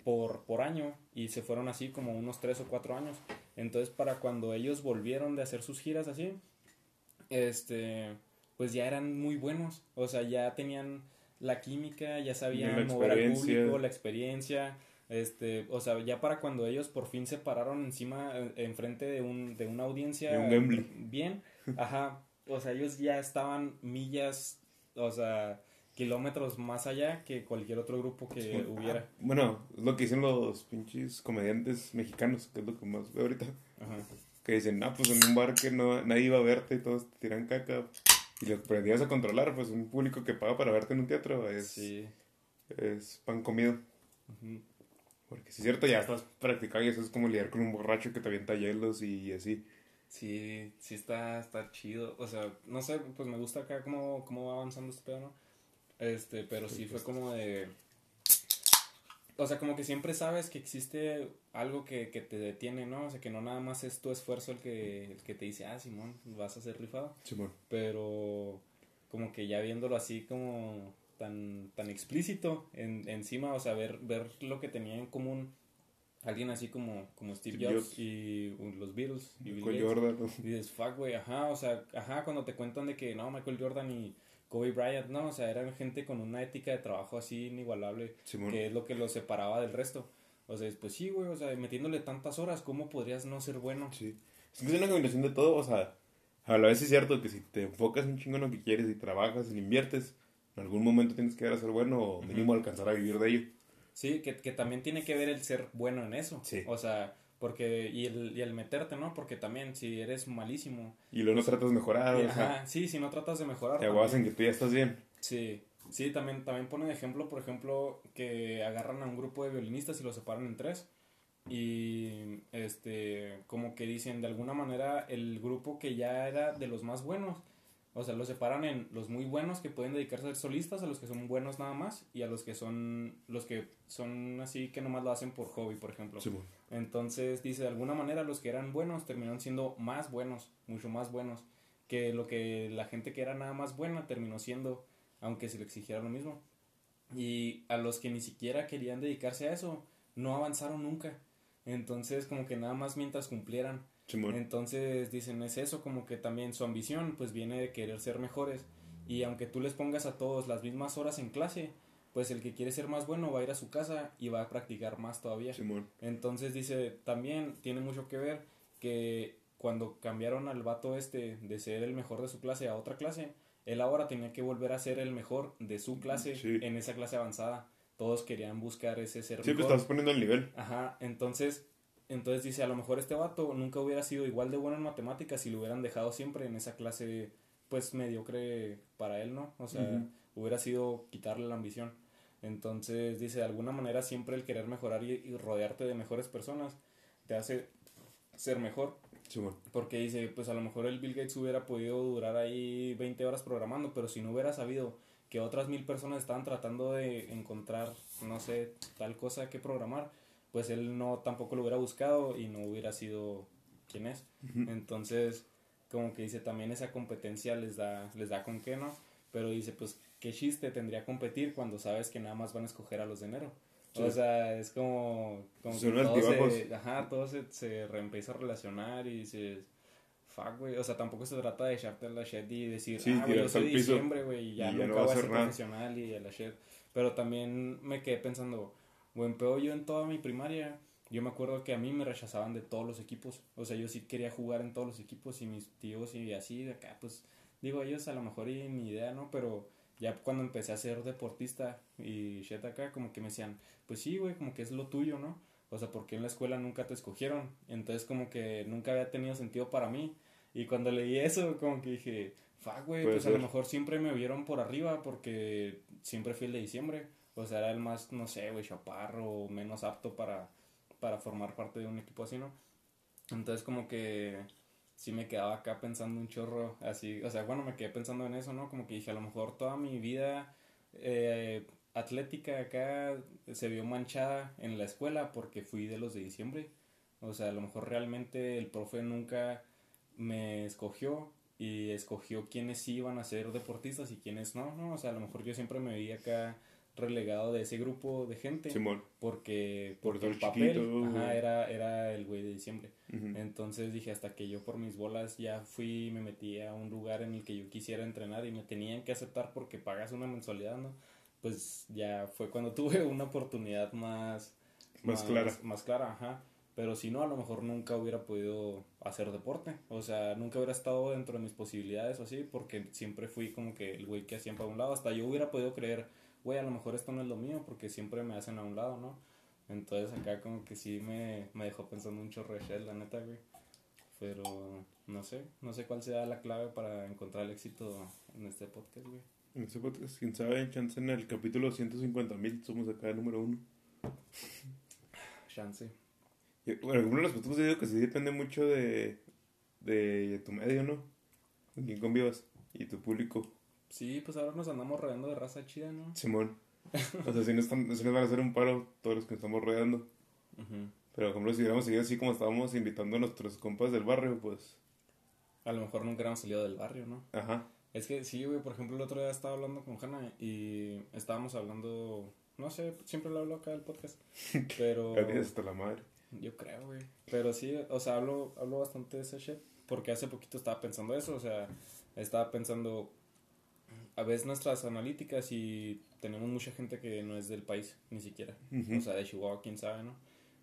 por, por año y se fueron así como unos 3 o 4 años. Entonces, para cuando ellos volvieron de hacer sus giras así, este, pues ya eran muy buenos. O sea, ya tenían la química, ya sabían mover al público, la experiencia. Este, o sea, ya para cuando ellos por fin se pararon encima, eh, enfrente de, un, de una audiencia De un bien, ajá, o sea, ellos ya estaban millas, o sea, kilómetros más allá que cualquier otro grupo que hubiera. Ah, Bueno, es lo que dicen los pinches comediantes mexicanos, que es lo que más veo ahorita. Ajá. Que dicen, ah, pues en un bar que no, nadie iba a verte y todos te tiran caca. Y lo aprendías a controlar, pues un público que paga para verte en un teatro es, Sí. es pan comido. Porque si es cierto, ya estás practicado y eso es como lidiar con un borracho que te avienta hielos y así. Sí, sí está, está chido. O sea, no sé, pues me gusta acá cómo, cómo va avanzando este pedo, ¿no? Este, pero sí fue como de... O sea, como que siempre sabes que existe algo que, que te detiene, ¿no? O sea, que no nada más es tu esfuerzo el que, el que te dice, ah, Simón, vas a ser rifado. Simón. pero como que ya viéndolo así como tan tan explícito en, encima o sea ver ver lo que tenía en común alguien así como como Steve Steve Jobs Jobs. y uh, los Beatles y Bill Gates. Jordan. ¿no? Y dices fuck güey ajá o sea ajá cuando te cuentan de que no Michael Jordan y Kobe Bryant no o sea eran gente con una ética de trabajo así inigualable Simón. que es lo que los separaba del resto o sea pues sí güey o sea metiéndole tantas horas cómo podrías no ser bueno Sí. Es que es una combinación de todo, o sea, a la vez es cierto que si te enfocas un chingo en lo que quieres y trabajas y inviertes, en algún momento tienes que llegar a ser bueno o mínimo alcanzar a vivir de ello. Sí, que, que también tiene que ver el ser bueno en eso. Sí. O sea, porque, y el, y el meterte, ¿no? Porque también, si eres malísimo. Y luego no tratas de mejorar, y, o sea, sí, si no tratas de mejorar. te aguas en que tú ya estás bien. Sí, sí, también, también ponen ejemplo, por ejemplo, que agarran a un grupo de violinistas y los separan en tres. Y, este, como que dicen, de alguna manera, el grupo que ya era de los más buenos. O sea, los separan en los muy buenos que pueden dedicarse a ser solistas, a los que son buenos nada más, y a los que son, los que son así que nomás lo hacen por hobby, por ejemplo. Entonces, dice, de alguna manera los que eran buenos terminaron siendo más buenos, mucho más buenos, que lo que la gente que era nada más buena terminó siendo, aunque se le exigiera lo mismo. Y a los que ni siquiera querían dedicarse a eso, no avanzaron nunca. Entonces, como que nada más mientras cumplieran. Simón. Entonces, dicen, es eso, como que también su ambición, pues viene de querer ser mejores. Y aunque tú les pongas a todos las mismas horas en clase, pues el que quiere ser más bueno va a ir a su casa y va a practicar más todavía. Simón. Entonces dice, también tiene mucho que ver que cuando cambiaron al vato este de ser el mejor de su clase a otra clase, él ahora tenía que volver a ser el mejor de su clase Sí. en esa clase avanzada. Todos querían buscar ese ser Sí, pues mejor. estás poniendo el nivel. Ajá, entonces, entonces dice, a lo mejor este vato nunca hubiera sido igual de bueno en matemáticas si lo hubieran dejado siempre en esa clase, pues mediocre para él, ¿no? O sea, hubiera sido quitarle la ambición. Entonces dice, de alguna manera siempre el querer mejorar y, y rodearte de mejores personas te hace ser mejor. Porque dice, pues a lo mejor el Bill Gates hubiera podido durar ahí 20 horas programando, pero si no hubiera sabido que otras mil personas estaban tratando de encontrar, no sé, tal cosa que programar, pues él no tampoco lo hubiera buscado y no hubiera sido quien es. Entonces, como que dice, también esa competencia les da, les da con qué, ¿no? Pero dice, pues, ¿qué chiste tendría competir cuando sabes que nada más van a escoger a los de enero? Sí. O sea, es como, como que todo se, ajá, todo se, se reempieza a relacionar y dices, fuck, güey, o sea, tampoco se trata de echarte a la shit y decir, Sí, ah, güey, yo soy diciembre, güey, y ya y nunca voy a ser profesional y a la shit. Pero también me quedé pensando, buen pedo, yo en toda mi primaria, yo me acuerdo que a mí me rechazaban de todos los equipos, o sea, yo sí quería jugar en todos los equipos y mis tíos y así, de acá, pues, digo, ellos a lo mejor y ni idea, ¿no? Pero ya cuando empecé a ser deportista y shit acá, como que me decían, pues sí, güey, como que es lo tuyo, ¿no? O sea, porque en la escuela nunca te escogieron. Entonces, como que nunca había tenido sentido para mí. Y cuando leí eso, como que dije, fuck, güey, pues a lo mejor siempre me vieron por arriba porque siempre fui el de diciembre. O sea, era el más, no sé, güey, chaparro, menos apto para, para formar parte de un equipo así, ¿no? Entonces, como que sí me quedaba acá pensando un chorro así, o sea, bueno, me quedé pensando en eso, ¿no? Como que dije, a lo mejor toda mi vida eh, atlética acá se vio manchada en la escuela porque fui de los de diciembre. O sea, a lo mejor realmente el profe nunca me escogió y escogió quiénes sí iban a ser deportistas y quiénes no, ¿no? O sea, a lo mejor yo siempre me vi acá relegado de ese grupo de gente Simón. porque, Por el papel chiquito, ajá, güey. era, era el güey de diciembre. Entonces dije, hasta que yo por mis bolas ya fui y me metí a un lugar en el que yo quisiera entrenar y me tenían que aceptar porque pagas una mensualidad, ¿no? Pues ya fue cuando [laughs] tuve una oportunidad más... Más clara. Más clara, ajá. Pero si no, a lo mejor nunca hubiera podido hacer deporte. O sea, nunca hubiera estado dentro de mis posibilidades o así, porque siempre fui como que el güey que hacían para un lado. Hasta yo hubiera podido creer, güey, a lo mejor esto no es lo mío, porque siempre me hacen a un lado, ¿no? Entonces acá como que sí me, me dejó pensando de shit, la neta, güey. Pero no sé, no sé cuál sea la clave para encontrar el éxito en este podcast, güey. En ese podcast, quién sabe, chance en el capítulo 150 mil somos acá el número uno. Chance. Bueno, algunos de los he dicho que sí depende mucho de, de tu medio, ¿no? Con quién convivas y tu público. Sí, pues ahora nos andamos rodeando de raza chida, ¿no? Simón. O sea, si nos, están, si nos van a hacer un paro todos los que nos estamos rodeando. Ujú. Pero, por ejemplo, si hubiéramos seguido así como estábamos invitando a nuestros compas del barrio, pues. A lo mejor nunca hubiéramos salido del barrio, ¿no? Ajá. Es que sí, güey, por ejemplo, el otro día estaba hablando con Hanna y estábamos hablando, no sé, siempre lo hablo acá del podcast, [laughs] pero hasta la madre. yo creo, güey. Pero sí, o sea, hablo, hablo bastante de ese shit, porque hace poquito estaba pensando eso, o sea, estaba pensando, a veces nuestras analíticas y tenemos mucha gente que no es del país, ni siquiera, o sea, de Chihuahua, quién sabe, ¿no?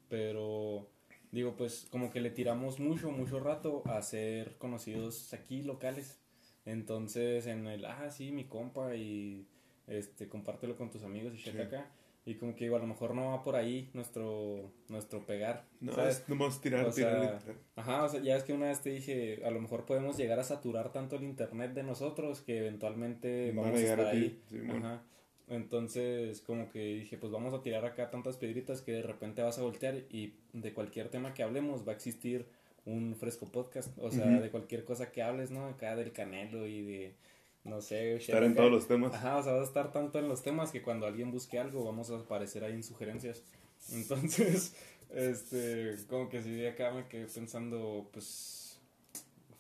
Pero digo, pues como que le tiramos mucho, mucho rato a ser conocidos aquí locales. Entonces, en el, ah, sí, mi compa y este, compártelo con tus amigos y Sí. acá. Y como que digo, a lo mejor no va por ahí nuestro, nuestro pegar. No, ¿sabes? es nomás tirar, O tirar, sea, tirar. Ajá, o sea, ya es que una vez te dije, a lo mejor podemos llegar a saturar tanto el internet de nosotros que eventualmente vamos a, estar a ahí. sí, bueno. Ajá. Entonces, como que dije, pues vamos a tirar acá tantas piedritas que de repente vas a voltear y de cualquier tema que hablemos va a existir un fresco podcast. O sea, de cualquier cosa que hables, ¿no? Acá del canelo y de, no sé, Estar en todos los temas. Ajá, o sea, vas a estar tanto en los temas que cuando alguien busque algo vamos a aparecer ahí en sugerencias. Entonces, [laughs] este, como que sí de acá me quedé pensando, pues,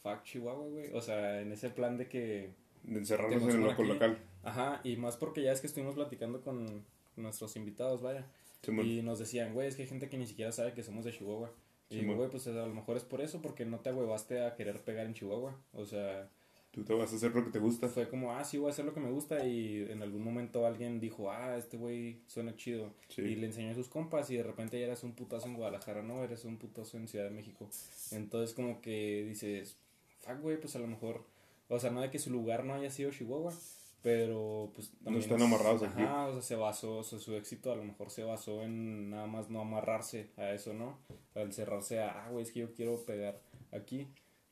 fuck Chihuahua, güey. O sea, en ese plan de que, De encerrarnos en el loco local. ajá, y más porque ya es que estuvimos platicando con nuestros invitados, vaya. Simón. Y nos decían, güey, es que hay gente que ni siquiera sabe que somos de Chihuahua. Y digo, güey, pues a lo mejor es por eso, porque no te ahuevaste a querer pegar en Chihuahua. O sea, Tú te vas a hacer lo que te gusta. Fue como, ah, sí, voy a hacer lo que me gusta. Y en algún momento alguien dijo, ah, este güey suena chido. Sí. Y le enseñó a sus compas y de repente ya eres un putazo en Guadalajara, no, eres un putazo en Ciudad de México. Entonces como que dices, fuck, güey, pues a lo mejor, o sea, no de que su lugar no haya sido Chihuahua, pero pues también están es- amarrados aquí. Ajá, o sea, se basó, o sea, su éxito a lo mejor se basó en nada más no amarrarse a eso, ¿no? Al cerrarse a, ah, güey, es que yo quiero pegar aquí,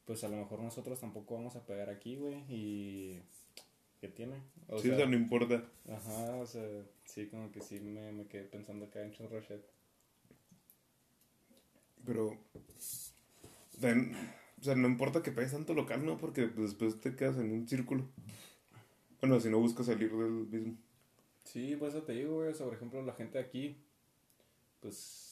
pues a lo mejor nosotros tampoco vamos a pegar aquí, güey, y... ¿Qué tiene? O sí, o sea, no importa. Ajá, o sea, sí, como que sí me, me quedé pensando acá en Chorrochet. Pero. o sea, no importa que pegues tanto local, ¿no? Porque después te quedas en un círculo. Bueno, si no buscas salir del mismo. Sí, pues eso te digo, güey. O sea, por ejemplo, la gente aquí, pues,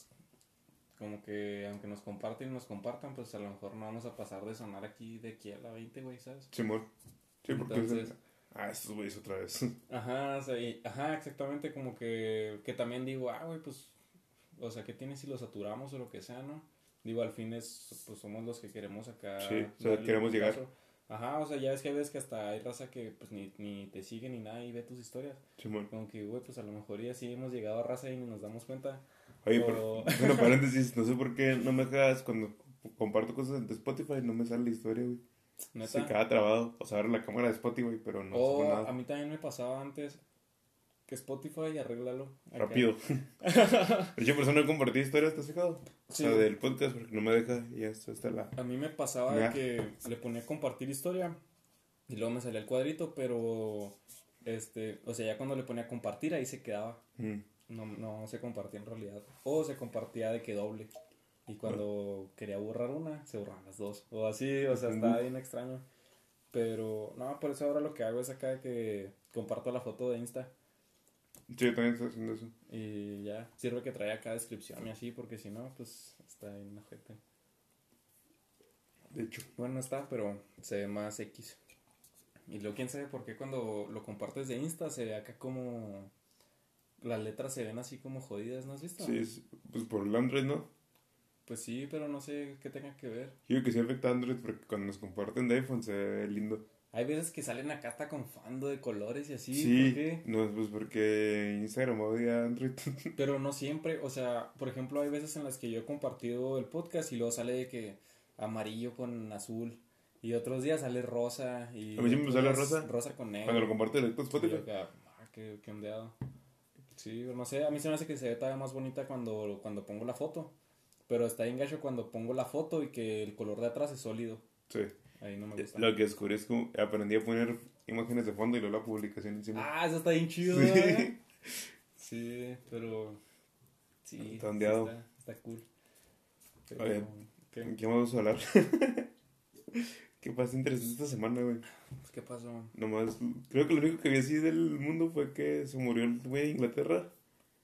como que aunque nos comparten y nos compartan, pues a lo mejor no vamos a pasar de sonar aquí de aquí a la 20, güey, ¿sabes? Simón. Sí, porque. Entonces- ah, estos güeyes otra vez. [laughs] Ajá, o sea, y- ajá, exactamente, como que, que también digo, ah, güey, pues, o sea, ¿qué tiene si lo saturamos o lo que sea, no? Digo, al fin es, pues somos los que queremos acá. Sí, o sea, queremos llegar. Ajá, o sea, ya ves que veces que hasta hay raza que pues ni, ni te sigue ni nada y ve tus historias. Simón. Como que, güey, pues a lo mejor ya sí hemos llegado a raza y ni nos damos cuenta. Oye, pero, [laughs] bueno, paréntesis, no sé por qué no me dejas cuando comparto cosas de Spotify, no me sale la historia, güey. Neta. Se queda trabado. O sea, abre la cámara de Spotify, pero no o saco a nada. mí también me pasaba antes que Spotify, arréglalo. Rápido. [laughs] De hecho, por eso no compartí historias, ¿te has fijado? Sí. O sea, del podcast, porque no me deja y ya está, está la... A mí me pasaba que le ponía compartir historia y luego me salía el cuadrito, pero este, o sea, ya cuando le ponía compartir ahí se quedaba. Mm. No, no se compartía en realidad. O se compartía de que doble. Y cuando quería borrar una, se borraban las dos. O así, o sea, estaba bien extraño. Pero, no, por eso ahora lo que hago es acá que comparto la foto de Insta. Sí, yo también estoy haciendo eso. Y ya, sirve que trae acá descripción y así, porque si no, pues está en ojete. De hecho. Bueno, no está, pero se ve más X. Y luego, quién sabe por qué cuando lo compartes de Insta se ve acá como. Las letras se ven así como jodidas, ¿no has visto? Sí, es- pues por el Android, ¿no? Pues sí, pero no sé qué tenga que ver. Yo que sí afecta a Android porque cuando nos comparten de iPhone se ve lindo. Hay veces que salen acá hasta con fondo de colores y así. Sí, ¿por qué? no, pues porque Instagram odia Android. [laughs] Pero no siempre, o sea, por ejemplo, hay veces en las que yo he compartido el podcast y luego sale de que amarillo con azul. Y otros días sale rosa. Y A mí siempre sale rosa. Rosa con negro. cuando lo comparte directo a Y Spotify. yo acá, ah, qué, qué ondeado. Sí, no sé, a mí se me hace que se ve todavía más bonita cuando, cuando pongo la foto. Pero está bien gacho cuando pongo la foto y que el color de atrás es sólido. Sí. Ahí no me gusta. Lo que descubrí es que aprendí a poner imágenes de fondo y luego la publicación encima. Ah, eso está bien chido, Sí. ¿eh? [laughs] Sí, pero. Sí. Está ondeado. Está, está cool. Pero, Oye, ¿qué? ¿En qué vamos a hablar? [laughs] ¿Qué pasa interesante esta semana, güey? ¿Qué pasó? Nomás, creo que lo único que vi así del mundo fue que se murió el güey de Inglaterra.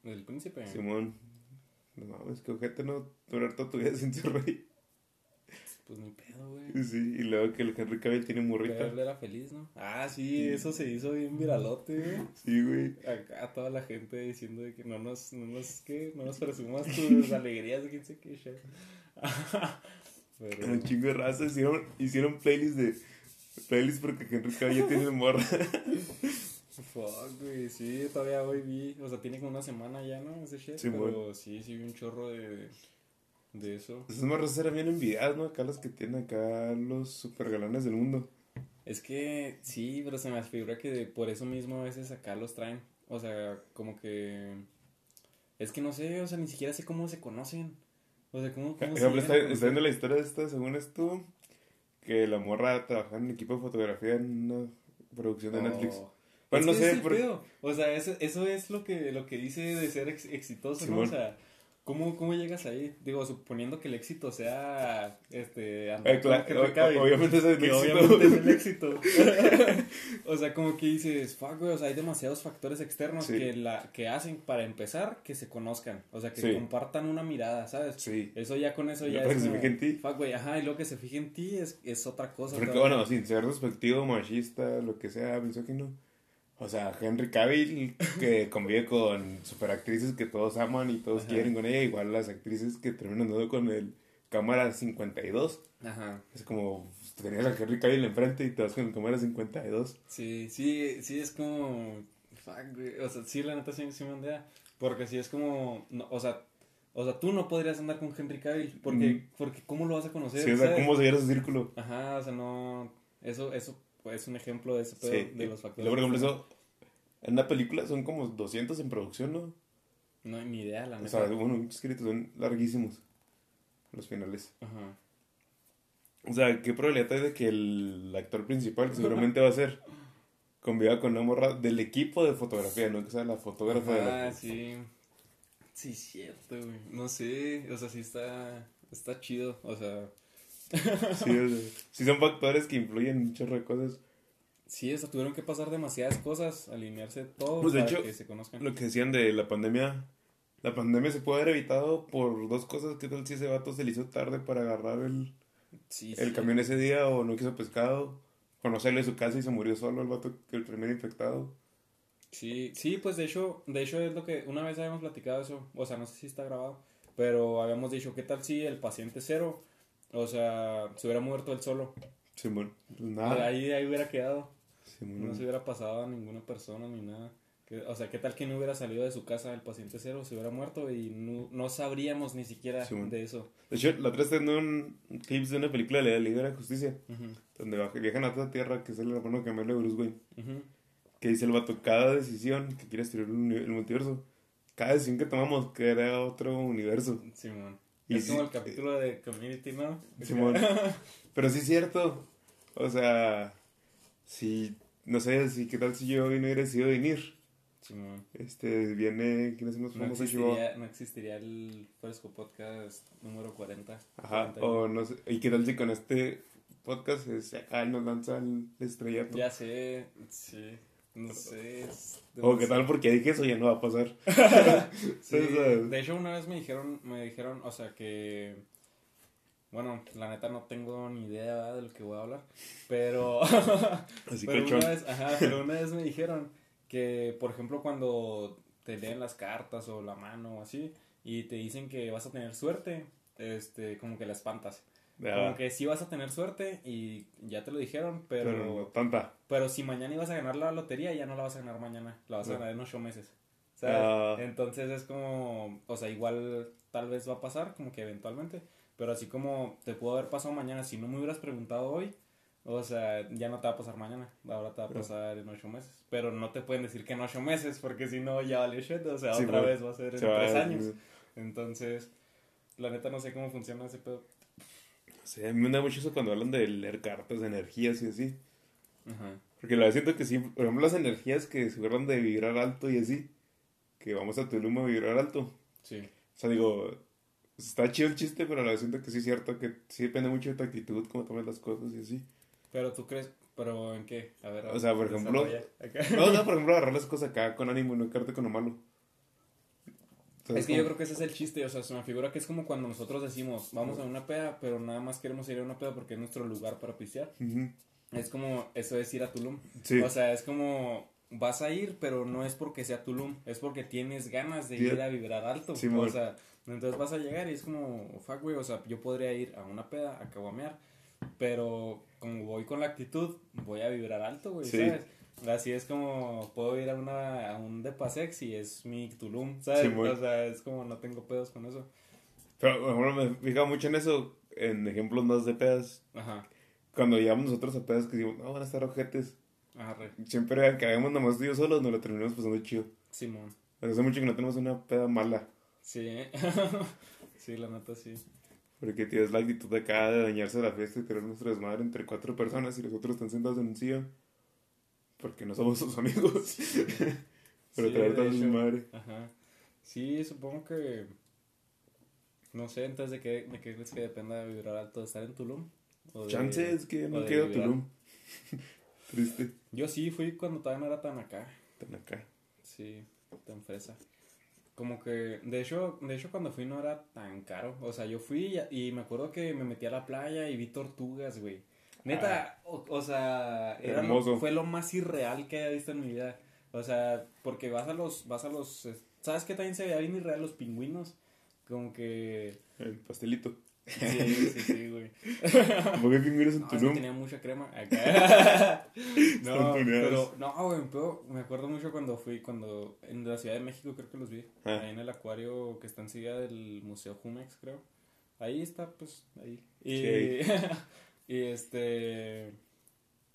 ¿El príncipe? Simón. No mames, que ojete no durar toda tu vida sin ser rey. Pues ni pedo, güey. Sí, y luego que el Henry Cavill tiene Pero morrita. él era feliz, ¿no? Ah, sí, eso se hizo bien viralote, güey. Sí, güey. Acá toda la gente diciendo de que no nos, no nos, ¿qué? No nos presumas tus [laughs] alegrías, quién sé qué. Pero, Un chingo de raza hicieron, hicieron playlist de. Playlist porque Henry Cavill ya tiene morra. [laughs] fuck, güey, sí, todavía hoy vi, o sea, tiene como una semana ya, ¿no? Ese shit, Sí, pero bueno. sí, sí vi un chorro de, de eso. Esas morras eran bien envidiadas, ¿no? Acá las que tienen acá los super galanes del mundo. Es que sí, pero se me figura que por eso mismo a veces acá los traen, o sea, como que... Es que no sé, o sea, ni siquiera sé cómo se conocen. O sea, cómo, cómo se ejemplo, está, está viendo la historia de esta, según esto, que la morra trabajaba en equipo de fotografía en una producción de Oh. Netflix. Es Bueno, no sé, es por-. O sea, eso, eso es lo que, lo que dice de ser ex- exitoso, ¿no? Simón. O sea, ¿cómo, ¿cómo llegas ahí? Digo, suponiendo que el éxito sea, este, andar Eh, claro, obviamente es el que éxito. obviamente es el [laughs] éxito. o sea, como que dices, fuck, güey, o sea, hay demasiados factores externos Sí. que, la, que hacen, para empezar, que se conozcan. O sea, que Sí. compartan una mirada, ¿sabes? Sí. Eso ya con eso ya luego es que se como, fije en ti. Fuck, güey, ajá, y lo que se fije en ti es, es otra cosa. Porque, bueno, sin ser despectivo, machista, lo que sea, misógino. O sea, Henry Cavill, que convive con superactrices que todos aman y todos Ajá. quieren con ella, igual las actrices que terminan dando con el cámara 52. Ajá. Es como, tenías a Henry Cavill enfrente y te vas con el cámara 52. Sí, sí, sí, es como. Fuck, güey. O sea, sí, la neta sí, sí me ondea. Porque sí es como. No, o sea. O sea, tú no podrías andar con Henry Cavill. Porque, Mm. porque ¿cómo lo vas a conocer? Sí, o sea. ¿cómo seguir ese círculo? Ajá, o sea, no. Eso, eso es un ejemplo de ese pedo, Sí. de los factores. por ejemplo, eso, en una película son como 200 en producción, ¿no? No hay ni idea, la O neta. sea, bueno, escritos son larguísimos los finales. Ajá. O sea, ¿qué probabilidad hay de que el actor principal, que seguramente va a ser, conviva con una morra del equipo de fotografía, no que sea la fotógrafa de la... Ah, sí. Sí, cierto, güey. No sé, o sea, sí está, está chido, o sea, Sí, o sea, sí son factores que influyen en un chorro de cosas. sí, o sea, tuvieron que pasar demasiadas cosas, alinearse todo Pues, de para hecho, que se conozcan. Lo que decían de la pandemia, la pandemia se puede haber evitado por dos cosas. ¿Qué tal si ese vato se le hizo tarde para agarrar el, Sí, el sí. camión ese día o no quiso pescado? O no salió de su casa y se murió solo el vato, que el primer infectado. Sí, sí, pues de hecho, de hecho es lo que una vez habíamos platicado eso, o sea, no sé si está grabado, pero habíamos dicho, ¿qué tal si el paciente cero, o sea, se hubiera muerto él solo? Simón, pues nada. Ahí, ahí hubiera quedado, no se hubiera pasado a ninguna persona ni nada. O sea, ¿qué tal que no hubiera salido de su casa el paciente cero, se hubiera muerto y no, no sabríamos ni siquiera Sí, bueno. de eso? De hecho, la otra vez tengo un clip de una película de la Liga de la Justicia, donde viajan a otra tierra, que es el hermano gemelo de Bruce Wayne, que dice el vato, cada decisión que quiere destruir el multiverso, cada decisión que tomamos crea otro universo. Simón. Y es sí- como el capítulo de Community, ¿no? Simón. [laughs] Pero sí es cierto. O sea, si, no sé, si qué tal si yo hoy no hubiera decidido venir. Simón. Este, viene, ¿quién es más No famoso Chihuahua? existiría, no existiría el Fresco Podcast número 40. Ajá, 41. o no sé, y qué tal si con este podcast es, acá nos lanza el estrellato. Ya sé, sí, no sé. O qué tal porque dije eso ya no va a pasar. [laughs] Sí, de hecho, una vez me dijeron, me dijeron, o sea, que. Bueno, la neta no tengo ni idea ¿verdad? de lo que voy a hablar. Pero. [laughs] Así [laughs] pero, una vez, ajá, pero una vez me dijeron que, por ejemplo, cuando te leen las cartas o la mano o así, y te dicen que vas a tener suerte, este, como que la espantas. Ya, Como que sí vas a tener suerte y ya te lo dijeron, pero. tanta. Pero si mañana ibas a ganar la lotería, ya no la vas a ganar mañana. La vas a ganar en ocho meses. ¿Sabes? Ah. Entonces es como, o sea, igual tal vez va a pasar, como que eventualmente. Pero así como te pudo haber pasado mañana, si no me hubieras preguntado hoy, o sea, ya no te va a pasar mañana. Ahora te va a pasar en ocho meses. Pero no te pueden decir que en ocho meses, porque si no, ya valió shit. O sea, Sí, otra bueno, vez va a ser en tres años. Entonces, la neta no sé cómo funciona ese pedo. Sí, a mí me da mucho eso cuando hablan de leer cartas, de energías y así. Ajá. Porque la siento que sí, por ejemplo, las energías que se hablan de vibrar alto y así, que vamos a Tulum a vibrar alto. Sí. O sea, digo, está chido el chiste, pero la siento que sí es cierto que sí depende mucho de tu actitud, cómo tomes las cosas y así. Pero tú crees, pero ¿en qué? A ver. O sea, por ejemplo-. No, no, por [laughs] ejemplo, agarrar las cosas acá con ánimo y no quedarte con lo malo. Entonces, Es que yo creo que ese es el chiste, o sea, se me figura que es como cuando nosotros decimos, vamos a una peda, pero nada más queremos ir a una peda porque es nuestro lugar para pistear. Es como, eso es ir a Tulum. Sí. O sea, es como, vas a ir, pero no es porque sea Tulum, es porque tienes ganas de ir a vibrar alto. Sí, o sea, entonces vas a llegar y es como, fuck, güey, o sea, yo podría ir a una peda, a caguamear, pero como voy con la actitud, voy a vibrar alto, güey, Sí. ¿sabes? Así es como puedo ir a, una, a un Depasex y es mi Tulum, ¿sabes? Sí, mon. o sea, es como no tengo pedos con eso. Pero, ejemplo, me fijo mucho en eso, en ejemplos más de pedas. Ajá, Cuando llegamos nosotros a pedas que decimos, no, van a estar ojetes. ajá, re. Siempre aunque hagamos nomás tú y yo solos, nos lo terminamos pasando chido. Simón. Pero hace mucho que no tenemos una peda mala. Sí, [laughs] sí, la neta sí. Porque tienes la actitud de acá de dañarse la fiesta y tener nuestro desmadre entre cuatro personas y los otros están sentados en un sillón. Porque no somos sus amigos. [laughs] Pero Sí, traer todo hecho. desmadre. Ajá. Sí, supongo que. No sé, entonces de qué, de qué crees que dependa de vibrar alto, de estar en Tulum. O de- Chance es que no vibrar. Tulum. [laughs] Triste. Yo sí fui cuando todavía no era tan acá. Están acá. Sí, tan fresa. Como que, de hecho, de hecho cuando fui no era tan caro. O sea, yo fui y, y me acuerdo que me metí a la playa y vi tortugas, güey. Neta, o, o sea, era lo- fue lo más irreal que haya visto en mi vida. O sea, porque vas a los, vas a los, ¿sabes qué también se veía bien irreal? Los pingüinos. Como que, El pastelito. Sí, sí, sí, [laughs] güey. ¿Por qué pingüinos en No, Tulum? tenía mucha crema acá. [laughs] [laughs] no, pero, no, güey, pero me acuerdo mucho cuando fui, cuando en la Ciudad de México creo que los vi. Ah. Ahí en el acuario que está enseguida del Museo Jumex, creo. Ahí está, pues, ahí. Y, y este,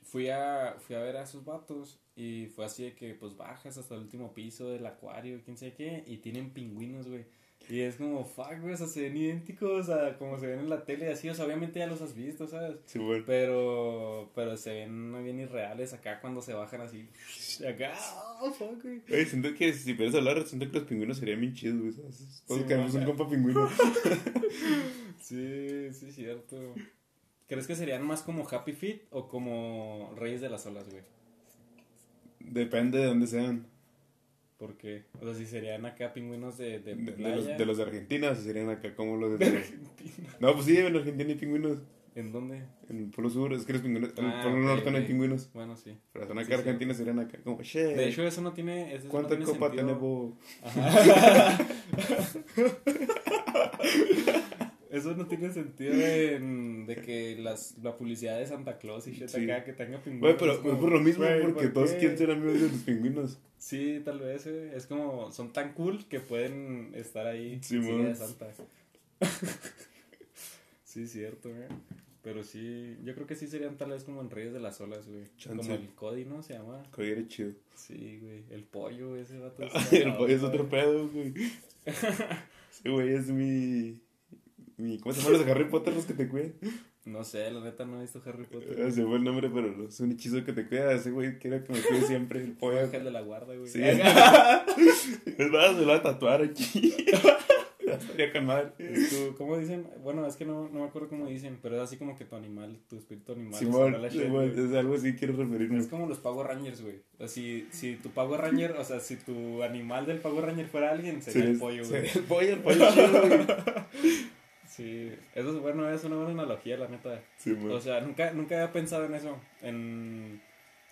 fui a, fui a ver a esos vatos y fue así de que, pues, bajas hasta el último piso del acuario, quién sabe qué, y tienen pingüinos, güey. Y es como, fuck, güey, o sea, se ven idénticos a como se ven en la tele, así, o sea, obviamente ya los has visto, ¿sabes? Sí, bueno. Pero, pero se ven bien irreales acá cuando se bajan así. Acá, oh, fuck, güey. Oye, siento que si puedes hablar, siento que los pingüinos serían bien chidos, güey. ¿sabes? Todos Sí, queremos un compa pingüino. [laughs] Sí, sí, cierto. ¿Crees que serían más como Happy Feet o como Reyes de las Olas, güey? Depende de dónde sean. ¿Por qué? O sea, si serían acá pingüinos de, de, De, de playa. los, de los de Argentina, o serían acá como los [laughs] de... Argentina. No, pues sí, en Argentina hay pingüinos. ¿En dónde? En el Polo Sur, es que los pingüinos... En el Ah, Polo Norte no hay pingüinos. Bueno, sí. Pero son acá Sí, sí. Argentina serían acá como... Che, De hecho, eso no tiene. Eso no ¿cuánta tiene copa sentido. tenemos? Ajá. [laughs] [laughs] Eso no tiene sentido de, de que las, la publicidad de Santa Claus y shit Sí. acá que tenga pingüinos. Güey, pero es por lo mismo, porque ¿por todos quieren ser amigos de los pingüinos. Sí, tal vez, güey. Es como, son tan cool que pueden estar ahí. Sí, mon. de Santa. [laughs] sí, cierto, güey. Pero sí, yo creo que sí serían tal vez como en Reyes de las Olas, güey. Chance. Como el Cody, ¿no? Se llama. Cody era chido. Sí, güey. El pollo, ese vato. [laughs] el pollo es otro pedo, güey. Sí, [laughs] güey, es mi... mi... ¿Cómo se llaman los de Harry Potter los que te cuidan? No sé, la neta no he visto Harry Potter. Ah, Se fue el nombre, pero es un hechizo que te cuida. Ese güey quiere que me cuide siempre el pollo. Ángel de la guarda, güey. Sí. [laughs] Es más, se lo va a tatuar aquí. Estaría con madre. Es tu- ¿Cómo dicen? Bueno, es que no, no me acuerdo cómo dicen, pero es así como que tu animal, tu espíritu animal. es Simón, güey. es algo así quiero referirme. Es como los Power Rangers, güey. O sea, si, si tu Power Ranger, o sea, si tu animal del Power Ranger fuera alguien, sería el pollo, güey. sería El pollo, el pollo chido, güey. [laughs] Sí, eso es bueno, es una buena analogía, la neta. Simón. O sea, nunca, nunca había pensado en eso. En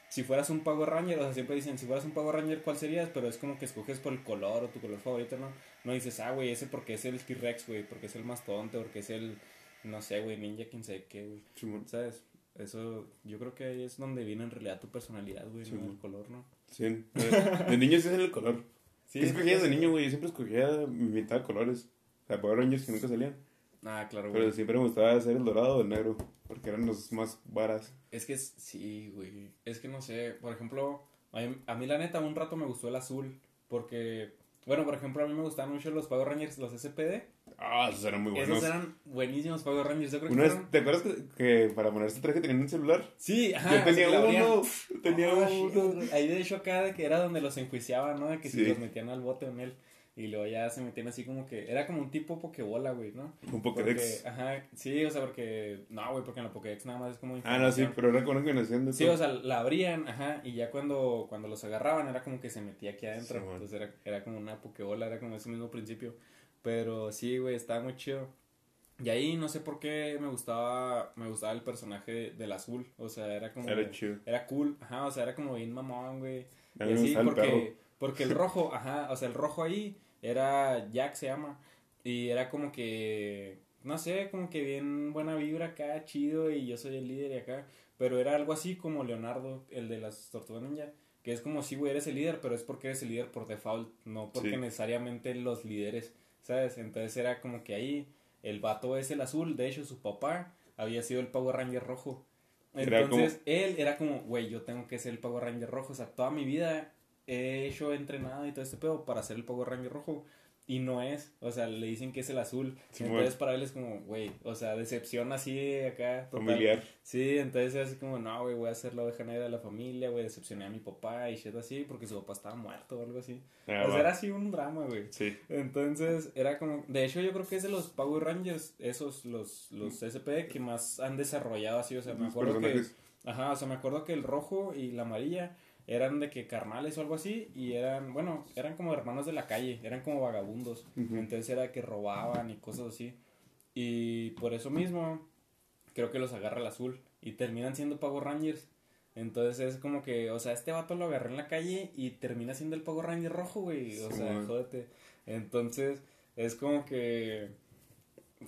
si fueras un Power Ranger, o sea, siempre dicen, si fueras un Power Ranger, ¿cuál serías? Pero es como que escoges por el color o tu color favorito, ¿no? No dices, ah, güey, ese porque es el T-Rex, güey, porque es el más tonto, porque es el, no sé, güey, ninja, quién sabe qué, güey. ¿Sabes? Eso, yo creo que ahí es donde viene en realidad tu personalidad, güey, Sí, no el color, ¿no? Sí. De, niño sí es el color. Sí, ¿Qué escogías de sí. niño, güey? Yo siempre escogía mitad de colores. O sea, Power Rangers que nunca salían. Ah, claro, güey. Pero siempre me gustaba hacer el dorado o el negro. Porque eran los más varas. Es que es, sí, güey. Es que no sé, por ejemplo, a mí, a mí la neta un rato me gustó el azul. Porque, bueno, por ejemplo, a mí me gustaban mucho los Power Rangers, los SPD. Ah, esos eran muy buenos. Esos eran buenísimos Power Rangers. Yo creo que fueron- ¿Te acuerdas que, que para ponerse traje tenían un celular? Sí, ajá. Yo tenía uno. Tenía Oh, shit, uno. güey. Ahí de hecho acá de que era donde los enjuiciaban, ¿no? De que si Sí. los metían al bote en él. Y luego ya se metían así como que... Era como un tipo Pokébola, güey, ¿no? Un Porque, Pokédex. ajá, sí, o sea, porque... No, güey, porque en la Pokédex nada más es como... Ah, no, sí, pero era con una combinación de Sí, todo. o sea, la abrían, ajá, y ya cuando, cuando los agarraban era como que se metía aquí adentro. Sí. Entonces era, era como una pokebola, era como ese mismo principio. Pero sí, güey, estaba muy chido. Y ahí no sé por qué me gustaba, me gustaba el personaje del azul. O sea, era como. Era chido. Era cool, ajá, o sea, era como bien mamón, güey. Y así, el porque, perro. porque el rojo, ajá, o sea, el rojo ahí era Jack se llama. Y era como que, no sé, como que bien buena vibra acá, chido, y yo soy el líder y acá. Pero era algo así como Leonardo, el de las Tortugas Ninja. Que es como si, güey, eres el líder, pero es porque eres el líder por default, no porque Sí. necesariamente los líderes, ¿sabes? Entonces era como que ahí el vato es el azul, de hecho su papá había sido el Power Ranger rojo. Era Entonces él era como, güey, yo tengo que ser el Power Ranger rojo, o sea, toda mi vida he hecho he entrenado y todo este pedo para ser el Power Ranger rojo. Y no es, o sea, le dicen que es el azul. Sí, entonces bueno. para él es como, güey, o sea, decepción así acá. total. Familiar. Sí, entonces es así como, no, güey, voy a ser la oveja negra de la familia, güey, decepcioné a mi papá y shit así, porque su papá estaba muerto o algo así. Ah, o sea, era así un drama, güey. Sí. Entonces, era como, de hecho yo creo que es de los Power Rangers, esos, los, los SP que más han desarrollado así, o sea, me acuerdo que, ajá, o sea, me acuerdo que el rojo y la amarilla eran de que carnales o algo así, y eran, bueno, eran como hermanos de la calle, eran como vagabundos, entonces era que robaban y cosas así, y por eso mismo, creo que los agarra el azul, y terminan siendo Power Rangers, entonces es como que, o sea, este vato lo agarré en la calle y termina siendo el Power Ranger rojo, güey. O Sí, sea, man. jódete. Entonces, es como que.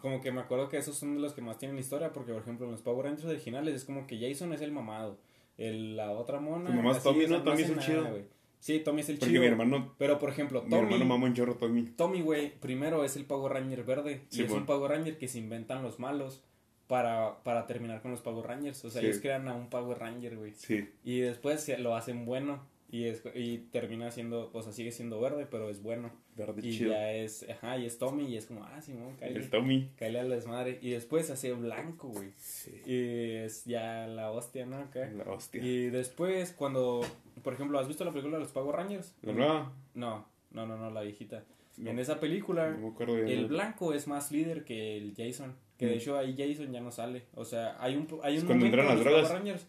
como que me acuerdo que esos son de los que más tienen historia, porque por ejemplo en los Power Rangers originales es como que Jason es el mamado, el, la otra mona... Tu mamá es así, Tommy, ¿no? Tommy es el chido. güey. Sí, Tommy es el Porque chido. mi hermano, Pero por ejemplo, mi Tommy... hermano mama un chorro Tommy. Tommy, güey, primero es el Power Ranger verde. Sí, y es un Power Ranger que se inventan los malos para, para terminar con los Power Rangers. O sea, Sí. ellos crean a un Power Ranger, güey. Sí. Y después se- lo hacen bueno. Y, es, y termina siendo, o sea, sigue siendo verde, pero es bueno. Verde y chido. ya es, ajá, y es Tommy. Y es como, ah, Simón, El cállate. Tommy. Cállate a la desmadre. Y después se hace blanco, güey. Sí. Y es ya la hostia, ¿no? Acá. La hostia. Y después, cuando, por ejemplo, ¿has visto la película de los Power Rangers? ¿La nueva? No, no, no, no, la viejita. No. En esa película, No me el blanco es más líder que el Jason. Que de Mm. hecho ahí Jason ya no sale. O sea, hay un, hay un momento en los drogas. Power Rangers.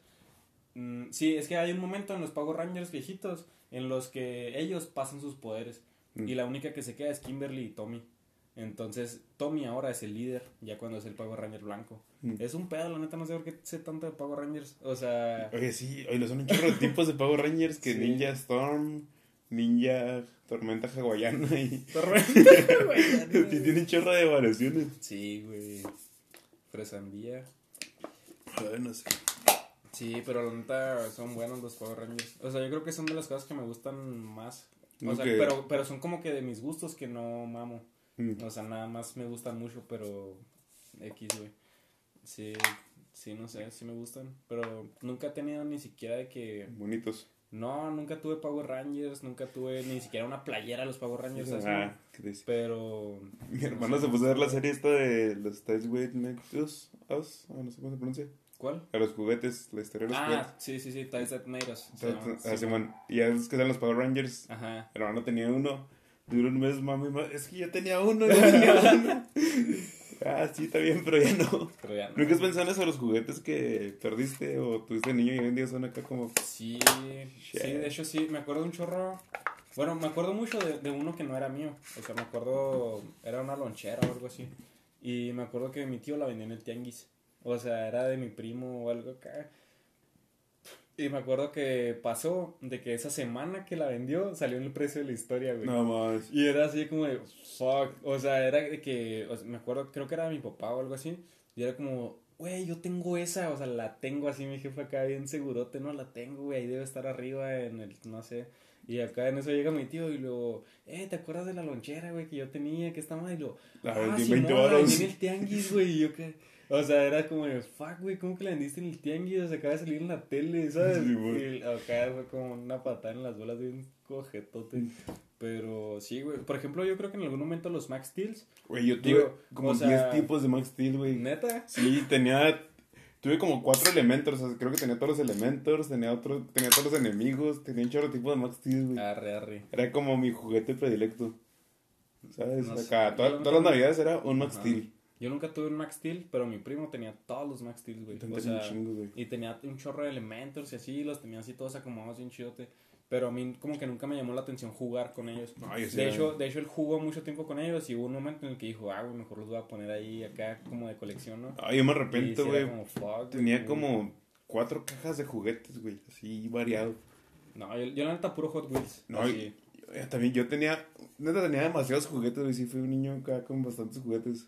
Mm, sí, es que hay un momento en los Power Rangers viejitos en los que ellos pasan sus poderes. Mm. Y la única que se queda es Kimberly y Tommy. Entonces, Tommy ahora es el líder, ya cuando es el Power Ranger blanco. Mm. Es un pedo, la neta, no sé por qué sé tanto de Power Rangers. O sea, Oye, sí, oye, son un chorro de tipos de Power Rangers que [laughs] Sí. Ninja Storm, Ninja Tormenta Hawaiana y... [laughs] Güey, [laughs] Tiene un chorro de variaciones. Sí, güey. Fresandía. Ay, no sé. Sí, pero la neta son buenos los Power Rangers. O sea, yo creo que son de las cosas que me gustan más. O sea, Ok. pero, pero son como que de mis gustos que no mamo. Mm. O sea, nada más me gustan mucho, pero X, güey. Sí, sí, no sé, sí me gustan. Pero nunca he tenido ni siquiera de que... Bonitos. No, nunca tuve Power Rangers, nunca tuve ni siquiera una playera de los Power Rangers. Ah, ¿qué? Pero... Mi hermano se puso a ver la serie esta de los Ties With Us, Us, no sé cómo se pronuncia. ¿Cuál? A los juguetes, la historia de los Ah, sí, sí, sí, Ties That Made Us. juguetes. Ah, Sí. Y ya es que eran los Power Rangers. Ajá. Mi hermano tenía uno. Duró un mes, mami, ma- es que yo tenía uno, [laughs] yo tenía uno. ah, sí, está bien, pero ya no. Pero ya no. ¿Nunca has pensado en eso, los juguetes que perdiste o tuviste niño y hoy en día son acá como... Sí, Shit. sí, de hecho sí, me acuerdo un chorro. Bueno, me acuerdo mucho de, de uno que no era mío. O sea, me acuerdo, era una lonchera o algo así. Y me acuerdo que mi tío la vendía en el tianguis. O sea, era de mi primo o algo acá. Y me acuerdo que pasó de que esa semana que la vendió salió en el precio de la historia, güey. No más. Y era así como de, fuck. O sea, era de que, o sea, me acuerdo, creo que era mi papá o algo así. Y era como, güey, yo tengo esa. O sea, la tengo así, mi jefe acá bien segurote. No, la tengo, güey. Ahí debe estar arriba en el, no sé. Y acá en eso llega mi tío y luego, eh, ¿te acuerdas de la lonchera, güey, que yo tenía? Que estaba, y luego, La ah, vendí en sí, 20 la varos. vendí en el tianguis, güey. Y yo que, o sea, era como de, fuck, güey, ¿cómo que la vendiste en el tianguis? O sea, acaba de salir en la tele, ¿sabes? Sí, y acá fue como una patada en las bolas de un cojetote. Pero sí, güey. Por ejemplo, yo creo que en algún momento los Max Steels, Güey, yo tuve Digo, como o 10 sea- tipos de Max Steel, güey. neta. Sí, tenía... Tuve como cuatro elementos, o sea, creo que tenía todos los elementos, tenía otro, tenía todos los enemigos, tenía un chorro tipo de Max Steel, güey. Arre, arre. Era como mi juguete predilecto. ¿Sabes? No Acá, yo toda- nunca- todas las navidades era un Max. Steel. Yo nunca tuve un Max Steel, pero mi primo tenía todos los Max Steel, güey. O sea, y tenía un chorro de elementos y así, los tenía así todos acomodados bien chidote. Pero a mí como que nunca me llamó la atención jugar con ellos. Yo sí De hecho, de hecho, él jugó mucho tiempo con ellos y hubo un momento en el que dijo, ah, güey, mejor los voy a poner ahí acá como de colección, ¿no? Ay, yo me arrepiento, güey. Tenía güey. como cuatro cajas de juguetes, güey. Así variado. No, yo, yo la neta puro Hot Wheels. No, así. Eh, También yo tenía, neta tenía demasiados juguetes, güey. Sí, fui un niño acá con bastantes juguetes.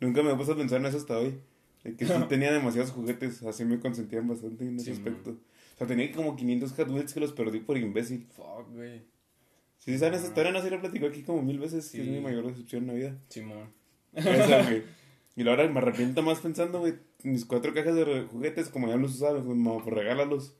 Nunca me he puesto a pensar en eso hasta hoy. De que sí [laughs] tenía demasiados juguetes, así me consentían bastante en ese Sí, aspecto. O sea, tenía como 500 Hot Wheels que los perdí por imbécil. Fuck, güey. Si saben esa historia, no se la platico aquí como mil veces, que Sí. es mi mayor decepción en la vida. Simón. Esa, [laughs] güey. Y ahora me arrepiento más pensando, güey, mis cuatro cajas de juguetes, como ya no los usaba, güey, mamá, pues regálalos.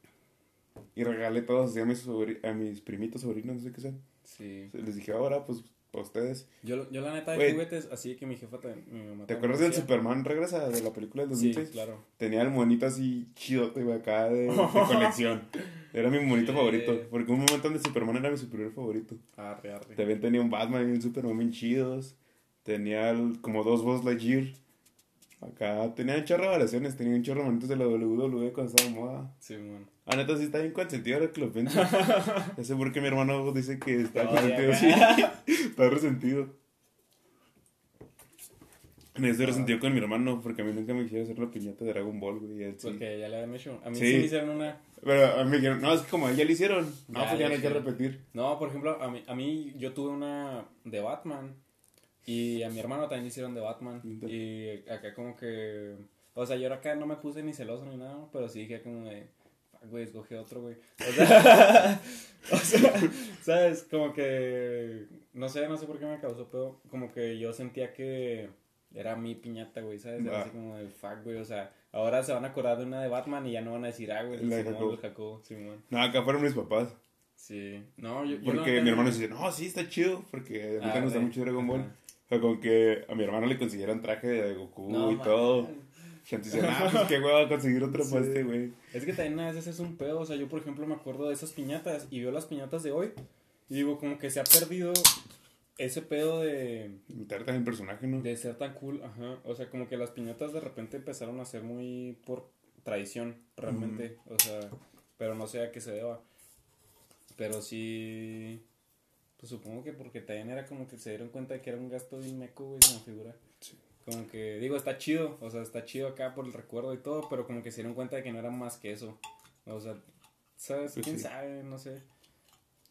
Y regalé todos así a mis, a mis primitos, sobrinos, no sé qué sean. Sí. Les dije, ahora, pues, para ustedes. Yo, yo la neta de juguetes, así que mi jefa, también- mi mamá ¿Te acuerdas del. Superman Regresa de la película del Sí, 2006? claro. Tenía el monito así chidote, güey, acá de, [laughs] de colección. Era mi monito Sí. favorito. Porque un momento donde Superman era mi superior favorito. Arre, arre. También tenía un Batman y un Superman bien chidos. Tenía el- como dos Buzz Lightyear. Acá tenía un chorro de variaciones. Tenía un chorro de monitos de la WWE cuando estaba moda. Simón. Ah, neta, sí está bien consentido ahora que lo pienso. [laughs] Sé por qué mi hermano dice que está No, consentido. ya, Sí, [laughs] está resentido. Me estoy resentido con mi hermano porque a mí nunca me quisieron hacer la piñata de Dragon Ball, güey. él sí. Porque ya le habían hecho. A mí Sí. sí, me hicieron una. Pero a mí me dijeron, no, es que como a él ya le hicieron. No, Ya, pues ya no hay que repetir. No, por ejemplo, a mí, a mí yo tuve una de Batman Y a mi hermano también le hicieron de Batman. Y acá como que... O sea, yo acá no me puse ni celoso ni nada, pero sí dije como de... "Fuck, güey, escogí otro, güey. O sea, [laughs] o sea, ¿sabes? Como que... No sé, no sé por qué me causó, pero como que yo sentía que era mi piñata, güey, ¿sabes? Era así como de fuck, güey, o sea, ahora se van a acordar de una de Batman y ya no van a decir, ah, güey, el Simón, Jacobo. el Jacobo, Simón. No, acá fueron mis papás. Sí. No, yo... yo Porque no- mi hermano dice, no, sí, está chido. Porque a mí Ah, me gusta mucho Dragon Ball. O sea, como que a mi hermano le consiguieron traje de Goku No, y man. todo. Gente dice, ah, pues qué hueva conseguir otro Sí. güey. Es que también a veces es un pedo, o sea, yo por ejemplo me acuerdo de esas piñatas y veo las piñatas de hoy y digo como que se ha perdido ese pedo de, también el personaje, ¿no? de ser tan cool, ajá, o sea, como que las piñatas de repente empezaron a ser muy por tradición, realmente, o sea, pero no sé a qué se deba, pero sí, pues supongo que porque también era como que se dieron cuenta de que era un gasto bien meco, güey, como figura. Sí. Como que, digo, está chido, o sea, está chido acá por el recuerdo y todo, pero como que se dieron cuenta de que no era más que eso. O sea, ¿sabes? Pues ¿Quién sí. sabe? No sé.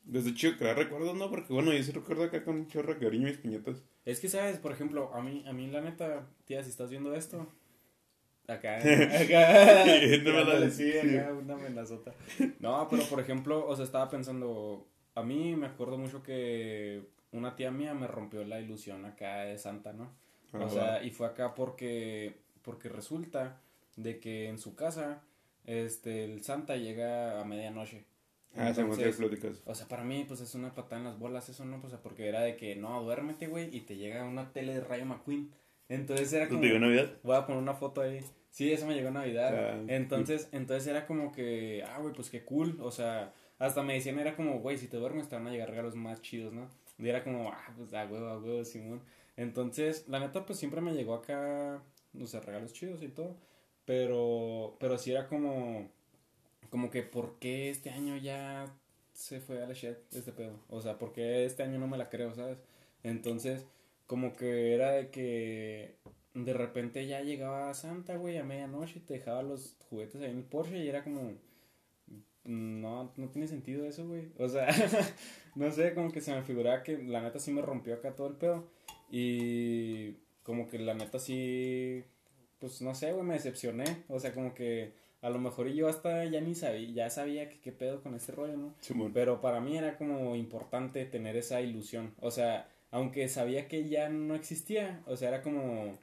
Desde chido crear recuerdos, ¿no? Porque bueno, yo sí recuerdo acá con un chorro de cariño mis piñatas. Es que, ¿sabes? Por ejemplo, a mí, a mí la neta, tía, si estás viendo esto, acá, [laughs] acá, no me la decís. acá, una amenazota. No, pero por ejemplo, o sea, estaba pensando, a mí me acuerdo mucho que una tía mía me rompió la ilusión acá de Santa, ¿no? Ah, O sea, y fue acá porque, porque resulta de que en su casa, este, el Santa llega a medianoche. Ah, Entonces, pláticas. o sea, para mí, pues es una patada en las bolas eso, ¿no? Pues, o sea, porque era de que, no, duérmete, güey, y te llega una tele de Rayo McQueen. Entonces era ¿No como, te llegó Navidad? voy a poner una foto ahí. Sí, eso me llegó Navidad. Ah, entonces, entonces era como que, ah, güey, pues qué cool. O sea, hasta me decían, era como, güey, si te duermes te van a llegar regalos más chidos, ¿no? Y era como, ah, pues a huevo, a huevo, Simón. Entonces, la neta, pues siempre me llegó acá, no sé, regalos chidos y todo. Pero, pero sí era como, como que, ¿por qué este año ya se fue a la shit este pedo? O sea, ¿por qué este año no me la creo, sabes? Entonces, como que era de que de repente ya llegaba Santa, güey, a medianoche y te dejaba los juguetes ahí en el Porsche y era como, no, no tiene sentido eso, güey. O sea, [laughs] no sé, como que se me figuraba que la neta sí me rompió acá todo el pedo. Y como que la neta sí, pues no sé, güey, me decepcioné. O sea, como que a lo mejor yo hasta ya ni sabía, ya sabía que qué pedo con este rollo, ¿no? Simón. Pero para mí era como importante tener esa ilusión. O sea, aunque sabía que ya no existía, o sea, era como,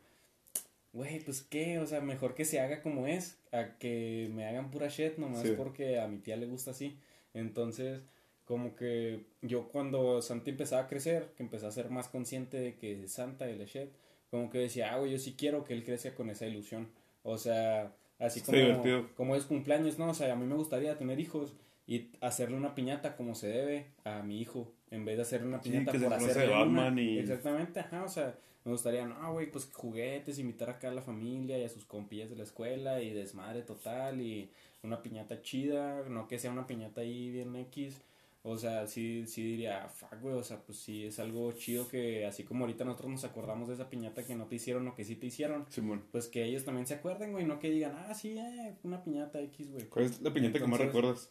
güey, pues qué, o sea, mejor que se haga como es, a que me hagan pura shit nomás Sí. porque a mi tía le gusta así. Entonces, como que yo cuando Santa empezaba a crecer, que empecé a ser más consciente de que Santa y la shit, como que decía, ah, güey, yo sí quiero que él crezca con esa ilusión. O sea, así como, divertido. como es cumpleaños, ¿no? O sea, a mí me gustaría tener hijos y hacerle una piñata como se debe a mi hijo, en vez de hacerle una Sí, piñata se por hacerle Batman una. y- Exactamente, ajá, o sea, me gustaría, no, güey, pues juguetes, invitar acá a la familia y a sus compillas de la escuela y desmadre total y una piñata chida, no que sea una piñata ahí bien X. O sea, sí, sí diría, fuck, güey, o sea, pues sí es algo chido que así como ahorita nosotros nos acordamos de esa piñata que no te hicieron o que sí te hicieron, Simón. pues que ellos también se acuerden, güey, no que digan, ah, sí, eh, una piñata X, güey. ¿Cuál es la piñata que más recuerdas?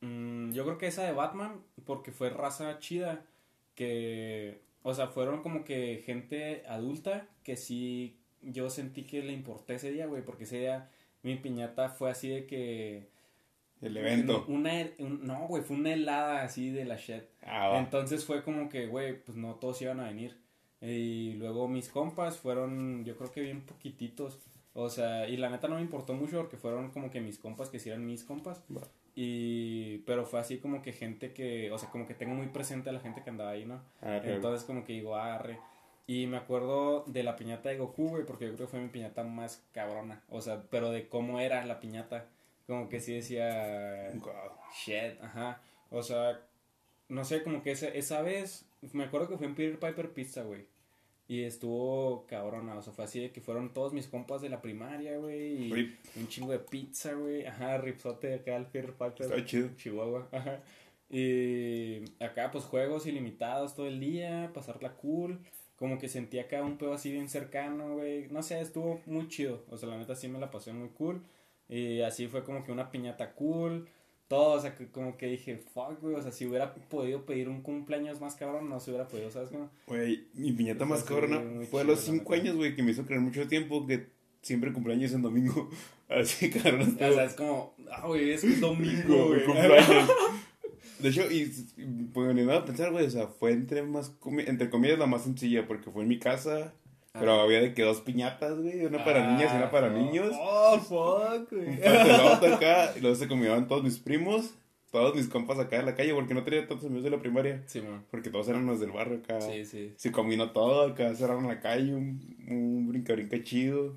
Mm, yo creo que esa de Batman, porque fue raza chida, que, o sea, fueron como que gente adulta que sí, yo sentí que le importé ese día, güey, porque ese día mi piñata fue así de que... El evento. Una, un- no, güey, fue una helada así de la shit. Ah. Entonces fue como que, güey, pues no todos iban a venir. Y luego mis compas fueron, yo creo que bien poquititos. O sea, y la neta no me importó mucho porque fueron como que mis compas que sí eran mis compas. Y, pero fue así como que gente que, o sea, como que tengo muy presente a la gente que andaba ahí, ¿no? Ah. Entonces como que digo, arre. Y me acuerdo de la piñata de Goku, güey, porque yo creo que fue mi piñata más cabrona. O sea, pero de cómo era la piñata. Como que sí decía. Shit, ajá. O sea, no sé, como que esa, esa vez, me acuerdo que fue en Peter Piper Pizza, güey. Y estuvo cabrona, o sea, fue así de que fueron todos mis compas de la primaria, güey. Y Rip. un chingo de pizza, güey. Ajá, ripsote acá al Peter Piper. Está chido. Chihuahua, ajá. Y acá, pues, juegos ilimitados todo el día, pasarla cool. Como que sentí acá un pedo así bien cercano, güey. No sé, estuvo muy chido. O sea, la neta sí me la pasé muy cool. Y así fue como que una piñata cool. todo, o sea, que como que dije, fuck, güey, o sea, si hubiera podido pedir un cumpleaños más cabrón, no se hubiera podido, ¿sabes cómo? Güey, mi piñata más cabrona fue a los la 5 neta. años, güey, que me hizo creer mucho tiempo que siempre cumpleaños en domingo. [laughs] Así, cabrón. O sea, es como, ah, güey, es un domingo, güey. cumpleaños. [laughs] De hecho, y pues me a pensar, güey, o sea, fue entre más, comi- entre comillas la más sencilla, porque fue en mi casa, pero Ah. había de que dos piñatas, güey, una para niñas y una para Ah, niños. Oh, fuck, güey. Acá, [laughs] y luego se comían todos mis primos, todos mis compas acá en la calle, porque no tenía tantos amigos de la primaria, Sí, man. porque todos eran los del barrio acá. Sí, sí. Se combinó todo, acá cerraron la calle, un, un brinca-brinca chido,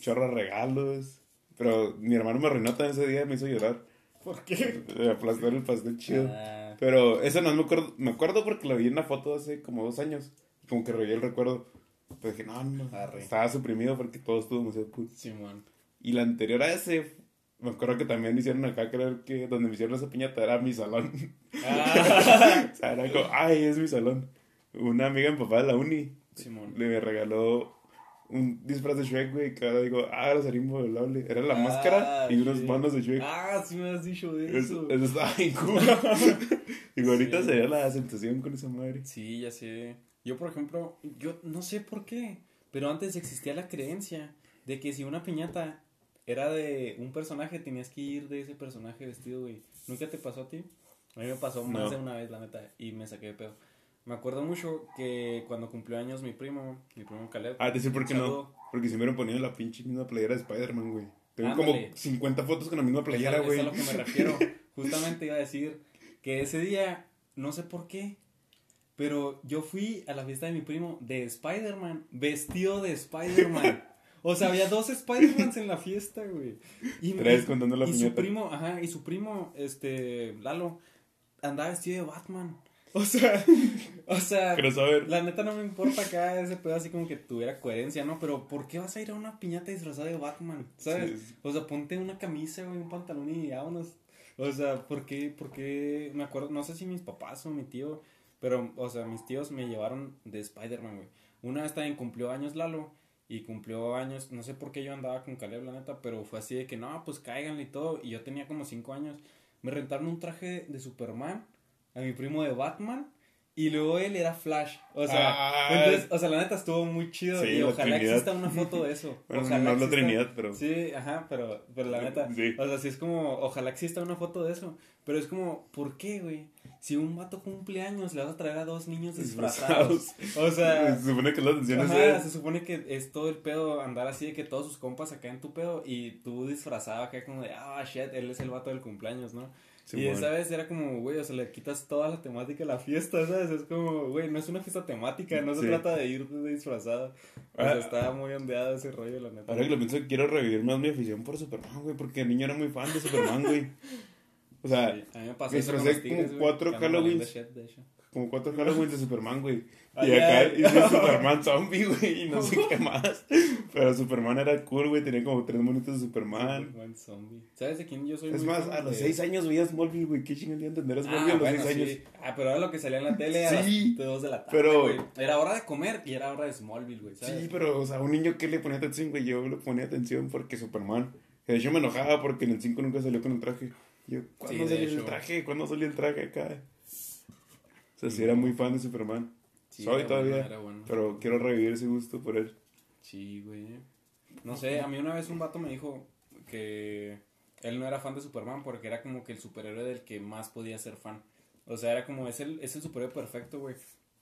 chorro regalos. Pero mi hermano me arruinó también ese día, me hizo llorar. ¿Por qué? De aplastar el pastel chido. Ah, Pero eso no me acuerdo, me acuerdo porque lo vi en una foto hace como dos años. Como que reví el recuerdo. Pero dije, no, no, Arre. estaba suprimido porque todo estuvo demasiado cool. Simón. Y la anterior a ese, me acuerdo que también me hicieron acá creer que donde me hicieron esa piñata era mi salón. Ah, [laughs] o sea, era como, ay, es mi salón. Una amiga de mi papá de la uni Simón. le regaló un disfraz de Shrek, güey. Que ahora digo, ah, era sería involable. Era la máscara Ah, y unos sí. manos de Shrek. Ah, sí me has dicho de Eso, eso. eso estaba bien cool. [laughs] Digo, ahorita Sí. sería la sensación con esa madre. Sí, ya sé. Yo, por ejemplo, yo no sé por qué, pero antes existía la creencia de que si una piñata era de un personaje, tenías que ir de ese personaje vestido, güey. ¿Nunca te pasó a ti? A mí me pasó más No. de una vez, la neta, y me saqué de pedo. Me acuerdo mucho que cuando cumplió años mi primo, mi primo Caleb. Ah, decir por qué no. Porque si me hubieran ponido la pinche misma playera de Spider-Man, güey. Tengo Ándale. como 50 fotos con la misma playera, güey. Es a lo que me refiero. [laughs] Justamente iba a decir que ese día, no sé por qué, pero yo fui a la fiesta de mi primo de Spider-Man, vestido de Spider-Man. O sea, había dos Spider-Mans en la fiesta, güey. Y, Tres contando la y su primo, ajá, y su primo, este, Lalo, andaba vestido de Batman. O sea, o sea, Pero saber. la neta no me importa acá ese pedo así como que tuviera coherencia, ¿no? Pero ¿por qué vas a ir a una piñata disfrazada de Batman? ¿Sabes? Sí. O sea, ponte una camisa, güey, un pantalón y vámonos. O sea, ¿por qué? ¿Por qué? Me acuerdo, no sé si mis papás o mi tío, pero, o sea, mis tíos me llevaron de Spider-Man, güey. Una vez también cumplió años Lalo y cumplió años, no sé por qué yo andaba con Caleb, la neta, pero fue así de que, no, pues cáiganle y todo. Y yo tenía como cinco años. Me rentaron un traje de Superman, a mi primo de Batman. Y luego él era Flash. O sea, Ah. entonces, o sea, la neta estuvo muy chido. Sí, y ojalá Trinidad. exista una foto de eso. Bueno, ojalá no exista- Trinidad, pero. Sí, ajá, pero, pero la neta, Sí. o sea, sí es como, ojalá exista una foto de eso, pero es como, ¿por qué, güey? Si un vato cumple años, le vas a traer a dos niños disfrazados. O sea, [laughs] Se supone que la atención es ajá, de- se supone que es todo el pedo andar así de que todos sus compas acá en tu pedo y tú disfrazado acá como de, ah, shit, él es el vato del cumpleaños, ¿no? y Simón. esa vez era como, güey, o sea, le quitas toda la temática a la fiesta, ¿sabes? Es como, güey, no es una fiesta temática, no se Sí. trata de ir disfrazado. O sea, Ah. estaba muy ondeado ese rollo, la neta. Ahora que lo pienso, quiero revivir más mi afición por Superman, güey, porque de niño era muy fan de Superman, güey. [laughs] O sea, Sí, a mí me pasó tigres, como güey, cuatro Halloweens. como cuatro Halloween de Superman, güey. Ay, Y acá hice [laughs] Superman zombie, güey, y no sé qué [laughs] más. Pero Superman era cool, güey, tenía como tres monitos de Superman. Superman zombie. ¿Sabes de quién yo soy Es muy más, fan a los seis años veías Smallville, güey, qué chingón de entender a Ah, Smallville a los bueno, seis años. sí. Ah, pero era lo que salía en la tele a Sí, las 2 de la tarde, pero- güey. Era hora de comer y era hora de Smallville, güey, ¿sabes? Sí, pero, o sea, un niño que le ponía atención, güey, yo le ponía atención porque Superman. De hecho me enojaba porque en el 5 nunca salió con el traje. Yo, ¿cuándo Sí, salió el traje? ¿Cuándo salió el traje acá? O sea, sí era muy fan de Superman. Sí, Soy todavía, bueno, era bueno. pero quiero revivir ese gusto por él. Sí, güey. No sé, a mí una vez un vato me dijo que él no era fan de Superman porque era como que el superhéroe del que más podía ser fan. O sea, era como, es el, es el superhéroe perfecto, güey.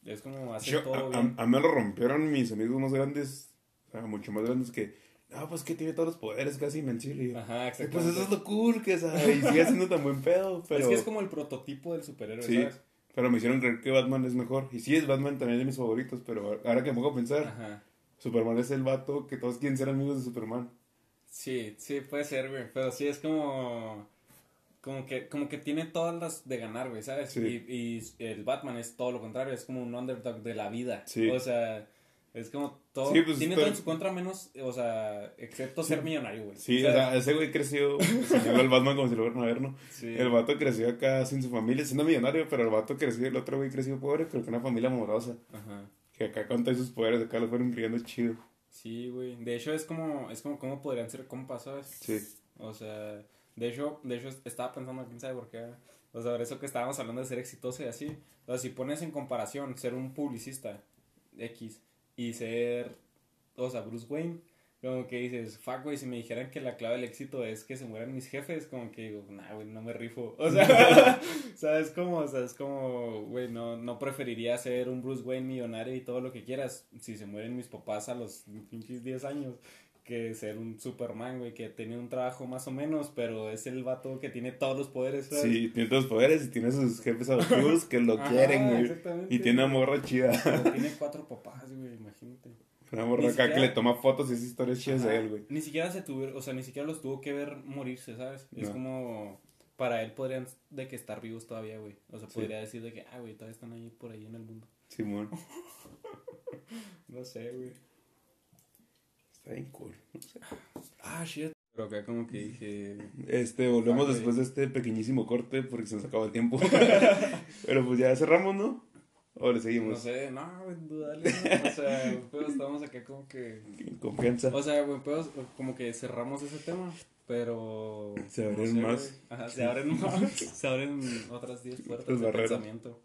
Es como hace Yo- todo a, bien. a- a mí me lo rompieron mis amigos más grandes, o sea, mucho más grandes que, no, pues que tiene todos los poderes casi yo, Ajá, "Eh, exacto. Pues eso es lo cool que sabe, y sigue siendo tan buen pedo, pero... Es que es como el prototipo del superhéroe, Sí, ¿sabes? pero me hicieron creer que Batman es mejor. Y sí, es Batman también de mis favoritos, pero ahora que me pongo a pensar, Ajá. Superman es el vato que todos quieren ser amigos de Superman. Sí, sí, puede ser, güey. Pero sí es como. Como que, como que tiene todas las de ganar, güey, ¿sabes? Sí. Y, y el Batman es todo lo contrario, es como un underdog de la vida. Sí. O sea, es como todo. Sí, pues, tiene todo en su contra menos, o sea, excepto ser millonario, güey. Sí, o sea, ese güey creció, [laughs] señaló al Batman como si lo fueran a ver, ¿no? Sí. El vato creció acá sin su familia, siendo millonario, pero el vato creció, el otro güey creció pobre, pero con una familia amorosa. Ajá. Que acá con todos sus poderes, acá lo fueron criando chido. Sí, güey. De hecho, es como, es como cómo podrían ser compas, ¿sabes? Sí. O sea, De hecho, de hecho, estaba pensando, quién sabe por qué. O sea, eso que estábamos hablando de ser exitoso y así. O sea, si pones en comparación ser un publicista X y ser, o sea, Bruce Wayne, como que dices, fuck, güey, si me dijeran que la clave del éxito es que se mueran mis jefes, como que digo, nah, güey, no me rifo. O sea, [laughs] [laughs] ¿sabes cómo? O sea, es como, güey, no, no preferiría ser un Bruce Wayne millonario y todo lo que quieras si se mueren mis papás a los pinches 10 años que ser un Superman, güey, que tiene un trabajo más o menos, pero es el vato que tiene todos los poderes, ¿sabes? Sí, tiene todos los poderes y tiene sus jefes adoptivos [laughs] que lo quieren, güey. Y tiene una morra chida. [laughs] tiene cuatro papás, güey, imagínate. Una morra acá que le toma fotos y esas historias chidas de él, güey. Ni siquiera se tuvo, o sea, ni siquiera los tuvo que ver morirse, ¿sabes? Es como, para él podrían de que estar vivos todavía, güey. O sea, podría decir de que, ah, güey, todavía están ahí por ahí en el mundo. Simón. [laughs] no sé, güey. Está bien cool. Ah, shit. Pero acá como que dije... Este, volvemos después de este pequeñísimo corte porque se nos acaba el tiempo. [laughs] Pero pues ya cerramos, ¿no? ¿O le seguimos? No sé, no, dudale. O sea, pues estamos acá como que... En confianza. O sea, pues como que cerramos ese tema, pero... Se abren más. Ajá, se abren más. [laughs] se abren otras 10 puertas de pensamiento.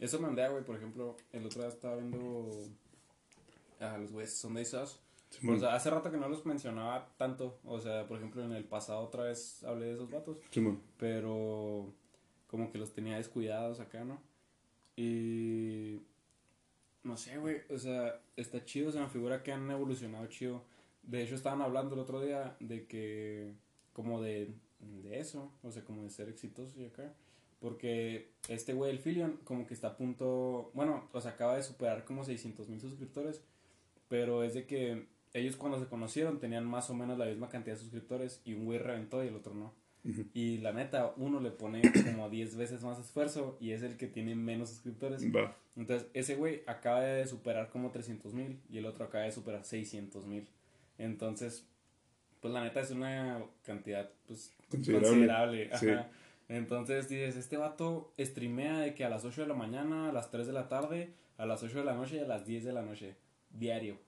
Eso me andea, güey, por ejemplo, el otro día estaba viendo a los güeyes Sunday O sea, hace rato que no los mencionaba tanto. O sea, por ejemplo, en el pasado otra vez hablé de esos vatos. pero como que los tenía descuidados acá, ¿no? Y. No sé, güey. O sea, está chido. Se me figura que han evolucionado chido. De hecho, estaban hablando el otro día de que. Como de, de eso. O sea, como de ser exitosos y acá. Porque este güey, el Filion, como que está a punto. Bueno, o sea, acaba de superar como 600 mil suscriptores. Pero es de que ellos cuando se conocieron tenían más o menos la misma cantidad de suscriptores y un güey reventó y el otro no. Y la neta, uno le pone como 10 veces más esfuerzo y es el que tiene menos suscriptores. Entonces, ese güey acaba de superar como 300 mil y el otro acaba de superar 600 mil. Entonces, pues la neta es una cantidad pues considerable. Entonces dices, este vato streamea de que a las 8 de la mañana, a las 3 de la tarde, a las 8 de la noche y a las 10 de la noche, diario.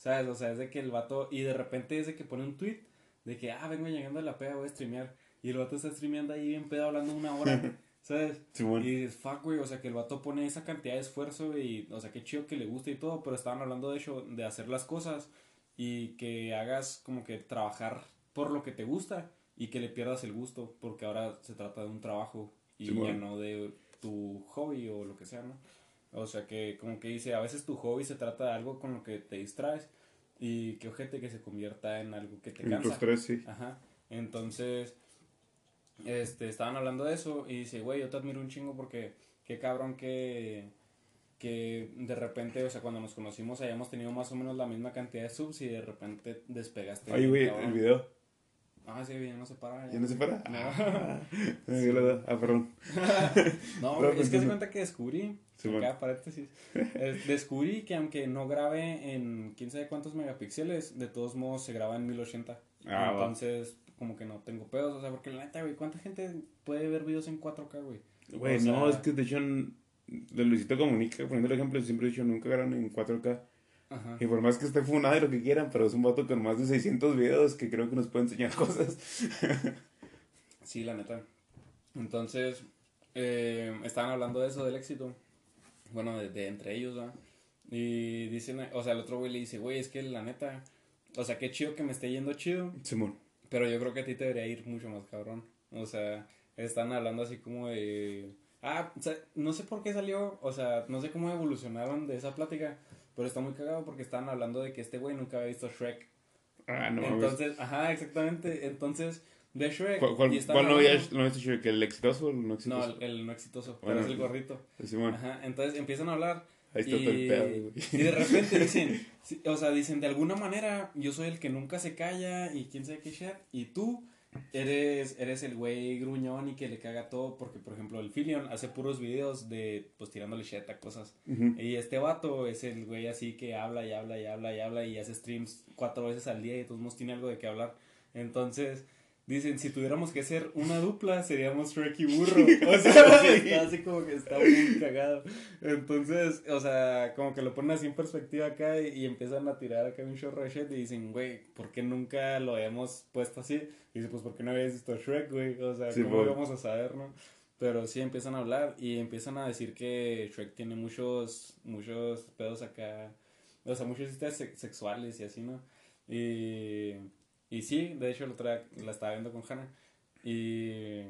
¿Sabes? O sea, es de que el vato, y de repente es de que pone un tweet de que, ah, vengo llegando a la peda, voy a streamear. Y el vato está streameando ahí bien pedo hablando una hora, [laughs] ¿sabes? Y dices, fuck, güey, o sea, que el vato pone esa cantidad de esfuerzo y, o sea, qué chido que le gusta y todo, pero estaban hablando de hecho de hacer las cosas y que hagas como que trabajar por lo que te gusta y que le pierdas el gusto, porque ahora se trata de un trabajo y ya no de tu hobby o lo que sea, ¿no? O sea que como que dice, a veces tu hobby se trata de algo con lo que te distraes y que ojete que se convierta en algo que te cansa. Tres, sí. Ajá. Entonces, este, estaban hablando de eso y dice, güey, yo te admiro un chingo porque qué cabrón que, que de repente, o sea, cuando nos conocimos hayamos tenido más o menos la misma cantidad de subs y de repente despegaste. Ay, güey, el video. Ah, sí, ya no se para. ¿Ya, no se para? No. Ah, [laughs] ah perdón. [laughs] [laughs] no, es que se cuenta que descubrí, acá paréntesis, descubrí que aunque no grabe en quién sabe cuántos megapíxeles, de todos modos se graba en 1080. Ah, Entonces, como que no tengo pedos, o sea, porque la neta, güey, ¿cuánta gente puede ver videos en 4K, güey? Güey, no, es que de hecho, de Luisito Comunica, poniendo el ejemplo, siempre he dicho, nunca graban en 4K. Y por más que esté funado y lo que quieran, pero es un vato con más de 600 videos que creo que nos puede enseñar [laughs] cosas. sí, la neta. Entonces, eh, estaban hablando de eso, del éxito. Bueno, de, entre ellos, ¿va? Y dicen, o sea, el otro güey le dice, güey, es que la neta, o sea, qué chido que me esté yendo chido. Simón. Pero yo creo que a ti te debería ir mucho más cabrón. O sea, están hablando así como de... Ah, o sea, no sé por qué salió, o sea, no sé cómo evolucionaron de esa plática. Pero está muy cagado porque estaban hablando de que este güey nunca había visto Shrek. Ah, no. Entonces, ajá, exactamente. Entonces, de Shrek. ¿Cuál, cuál, cuál no había no Shrek? ¿El exitoso o el no exitoso? No, el, no exitoso, pero es el gorrito. Ajá, entonces empiezan a hablar. Ahí está y, todo el pedo, Y de repente dicen, o sea, dicen, de alguna manera, yo soy el que nunca se calla y quién sabe qué shit, y tú eres, eres el güey gruñón y que le caga todo porque, por ejemplo, el Filion hace puros videos de, pues, tirándole shit a cosas. Y este vato es el güey así que habla y habla y habla y habla y hace streams cuatro veces al día y de todos modos tiene algo de qué hablar. Entonces, Dicen, si tuviéramos que ser una dupla, seríamos Shrek y [laughs] Burro. O sea, está así como que está muy cagado. Entonces, o sea, como que lo ponen así en perspectiva acá y, empiezan a tirar acá un de shit y dicen, güey, ¿por qué nunca lo habíamos puesto así? Y dice, pues, ¿por qué no habías visto Shrek, güey? O sea, ¿cómo íbamos a saber, no? Pero sí empiezan a hablar y empiezan a decir que Shrek tiene muchos, muchos pedos acá, o sea, muchos chistes sexuales y así, ¿no? Y y sí, de hecho la, la estaba viendo con Hannah. Y,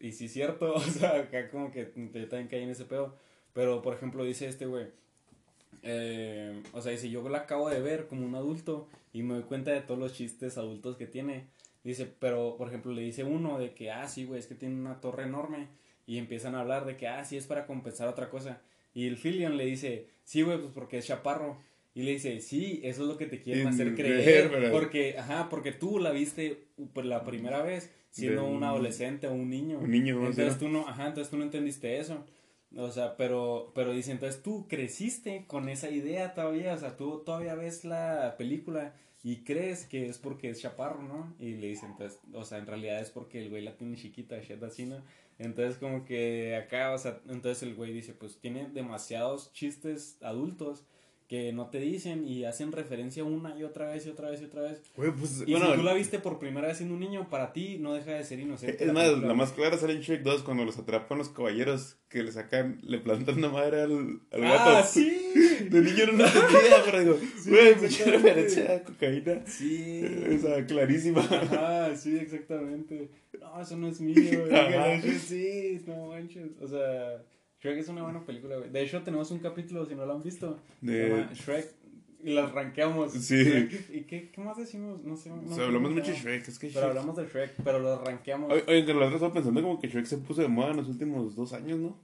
y sí, cierto, [laughs] o sea, acá como que yo también caí en ese pedo. Pero, por ejemplo, dice este güey, eh, o sea, dice, yo la acabo de ver como un adulto y me doy cuenta de todos los chistes adultos que tiene. Dice, pero, por ejemplo, le dice uno de que, ah, sí, güey, es que tiene una torre enorme. Y empiezan a hablar de que, ah, sí, es para compensar otra cosa. Y el Filion le dice, sí, güey, pues porque es chaparro. Y le dice, sí, eso es lo que te quieren hacer creer. [laughs] porque, ajá, porque tú la viste pues, la primera vez siendo un adolescente o un niño. Un niño, Entonces tú no, ajá, entonces tú no entendiste eso. O sea, pero, pero dice, entonces tú creciste con esa idea todavía, o sea, tú todavía ves la película y crees que es porque es chaparro, ¿no? Y le dice, entonces, o sea, en realidad es porque el güey la tiene chiquita, shit así, ¿no? Entonces como que acá, o sea, entonces el güey dice, pues tiene demasiados chistes adultos que no te dicen y hacen referencia una y otra vez y otra vez y otra vez. pues, y si tú la viste por primera vez siendo un niño, para ti no deja de ser inocente. Es más, la más clara sale en Shrek 2 cuando los atrapan los caballeros que le sacan, le plantan una madre al, al ah, gato. ¡Ah, sí! [laughs] De niño no lo [laughs] entendía, pero digo, güey, mucha referencia a cocaína. Sí. O sea, clarísima. Ah, sí, exactamente. No, eso no es mío. [laughs] Sí, no manches. O sea... Shrek es una buena película, güey. De hecho, tenemos un capítulo, si no lo han visto, de Shrek. Y las rankeamos. Sí. ¿Y qué, qué, más decimos? No sé. No o sea, hablamos mucho de Shrek. Es que pero hablamos de Shrek, pero lo rankeamos. Oye, que la otra estaba pensando como que Shrek se puso de moda en los últimos dos años, ¿no?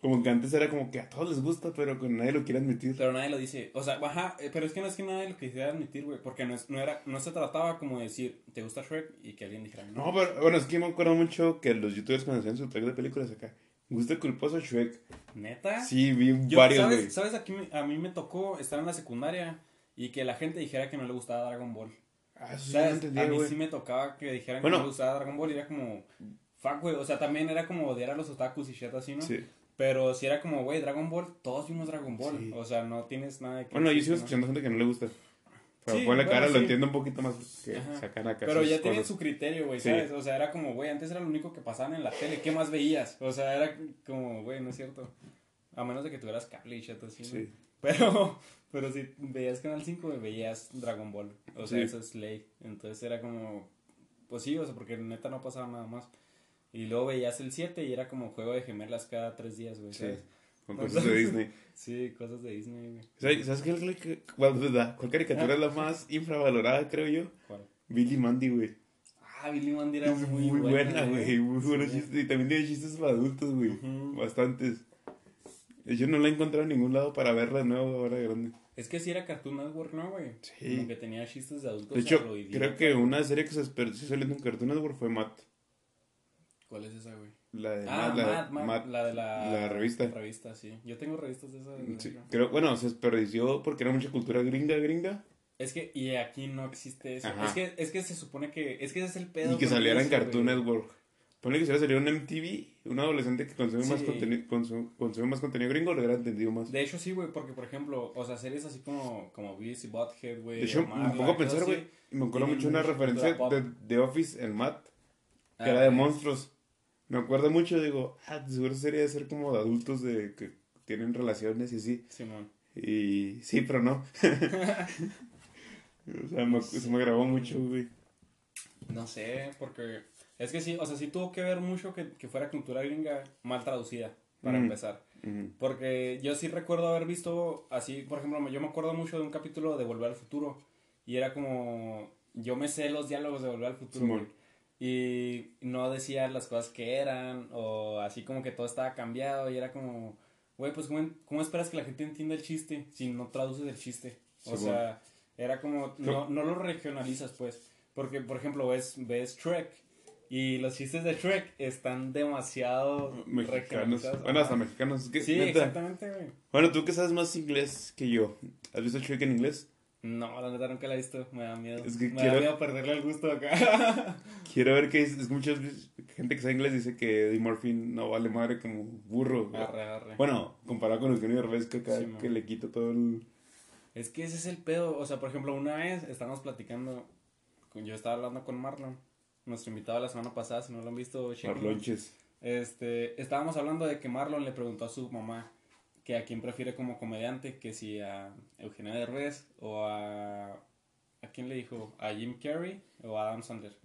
Como que antes era como que a todos les gusta, pero que nadie lo quiere admitir. Pero nadie lo dice. O sea, ajá, eh, pero es que no es que nadie lo quisiera admitir, güey. Porque no, es, no, era, no se trataba como de decir, ¿te gusta Shrek? Y que alguien dijera, no. No, pero bueno, es que me acuerdo mucho que los youtubers cuando hacían su tag de películas acá Gusto culposo Shrek. ¿Neta? Sí, vi varios, ¿Sabes? ¿Sabes? Aquí a mí me tocó estar en la secundaria y que la gente dijera que no le gustaba Dragon Ball. Ah, eso ¿Sabes? a mí sí me tocaba que dijeran que no le gustaba Dragon Ball y era como... Fuck, güey. O sea, también era como odiar a los otakus y shit así, ¿no? Sí. Pero si era como, güey, Dragon Ball, todos vimos Dragon Ball. O sea, no tienes nada que... Bueno, yo sigo escuchando gente que no le gusta. Pero sí, la cara lo entiendo un poquito más que sacan acá. Pero ya tienen su criterio, güey, ¿sabes? O sea, era como, güey, antes era lo único que pasaban en la tele. ¿Qué más veías? O sea, era como, güey, no es cierto. A menos de que tuvieras cable y chat así, Sí. Pero, [laughs] pero si veías Canal 5, veías Dragon Ball. O sea, eso es ley. Entonces era como, pues sí, o sea, porque neta no pasaba nada más. Y luego veías el 7 y era como juego de gemelas cada tres días, güey, ¿sabes? Con cosas de Disney. sí, cosas de Disney, güey. ¿Sabes qué? ¿Cuál, caricatura es la más infravalorada, creo yo? ¿Cuál? Billy Mandy, güey. Ah, Billy Mandy era muy, muy buena, güey. Muy buena Y también tiene chistes para adultos, güey. Bastantes. Yo no la he encontrado en ningún lado para verla de nuevo ahora grande. Es que sí era Cartoon Network, ¿no, güey? Sí. Como que tenía chistes de adultos. De hecho, creo que una serie que se saliendo en Cartoon Network fue Matt. ¿Cuál es esa, güey? La de ah, la, la de la, revista. revista, sí. Yo tengo revistas de esa. Sí, creo, bueno, se desperdició porque era mucha cultura gringa, gringa. Es que, y aquí no existe eso. Es que, es que se supone que, es que ese es el pedo. Y que saliera en Cartoon Network. Pone que si hubiera salido en MTV, un adolescente que consume, más, contenido, consume, más contenido gringo lo hubiera entendido más. De hecho, sí, güey, porque, por ejemplo, o sea, series así como, como Beavis y Butthead, güey. De hecho, me pongo a pensar, güey, me acuerdo mucho una referencia de The Office en Matt, que era de ah, monstruos. Me acuerdo mucho, digo, ah, seguro sería de ser como de adultos de que tienen relaciones y así. Simón. Y sí, pero no. [laughs] o sea, me, se me grabó mucho, güey. No sé, porque es que sí, o sea, sí tuvo que ver mucho que, que fuera cultura gringa mal traducida, para empezar. Porque yo sí recuerdo haber visto así, por ejemplo, yo me acuerdo mucho de un capítulo de Volver al Futuro. Y era como, yo me sé los diálogos de Volver al Futuro y no decía las cosas que eran o así como que todo estaba cambiado y era como, güey, pues ¿cómo, esperas que la gente entienda el chiste si no traduces el chiste? O sea, era como, no, no lo regionalizas pues, porque por ejemplo ves, ves Shrek y los chistes de Shrek están demasiado mexicanos. Bueno, hasta mexicanos. sí, exactamente, güey. Bueno, tú que sabes más inglés que yo, ¿has visto Shrek en inglés? No, la neta nunca la he visto. Me da miedo. Es que me quiero... da miedo perderle el gusto acá. [laughs] quiero ver que es, es mucha gente que sabe inglés dice que Eddie Murphy no vale madre como burro. Arre, arre. Bueno, comparado con Eugenio Derbez que acá que le quita todo el... Es que ese es el pedo. O sea, por ejemplo, una vez estábamos platicando. Yo estaba hablando con Marlon. Nuestro invitado la semana pasada, si no lo han visto, Marlonches. Este, estábamos hablando de que Marlon le preguntó a su mamá que a quién prefiere como comediante, que si a Eugenio Derbez o a... ¿A quién le dijo? ¿A Jim Carrey o a Adam Sandler?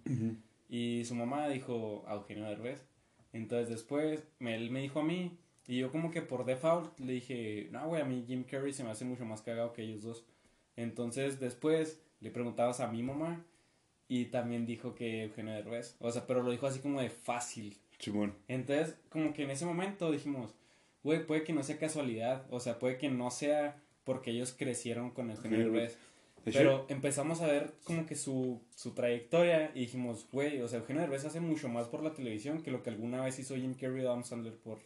Y su mamá dijo a Eugenio Derbez. Entonces después él me dijo a mí y yo como que por default le dije, no, güey, a mí Jim Carrey se me hace mucho más cagado que ellos dos. Entonces después le preguntabas a mi mamá y también dijo que Eugenio Derbez. O sea, pero lo dijo así como de fácil. Entonces, como que en ese momento dijimos, güey, puede que no sea casualidad, o sea, puede que no sea porque ellos crecieron con Eugenio Derbez. Pero empezamos a ver como que su, su trayectoria y dijimos, güey, o sea, Eugenio Derbez hace mucho más por la televisión que lo que alguna vez hizo Jim Carrey o Adam Sandler por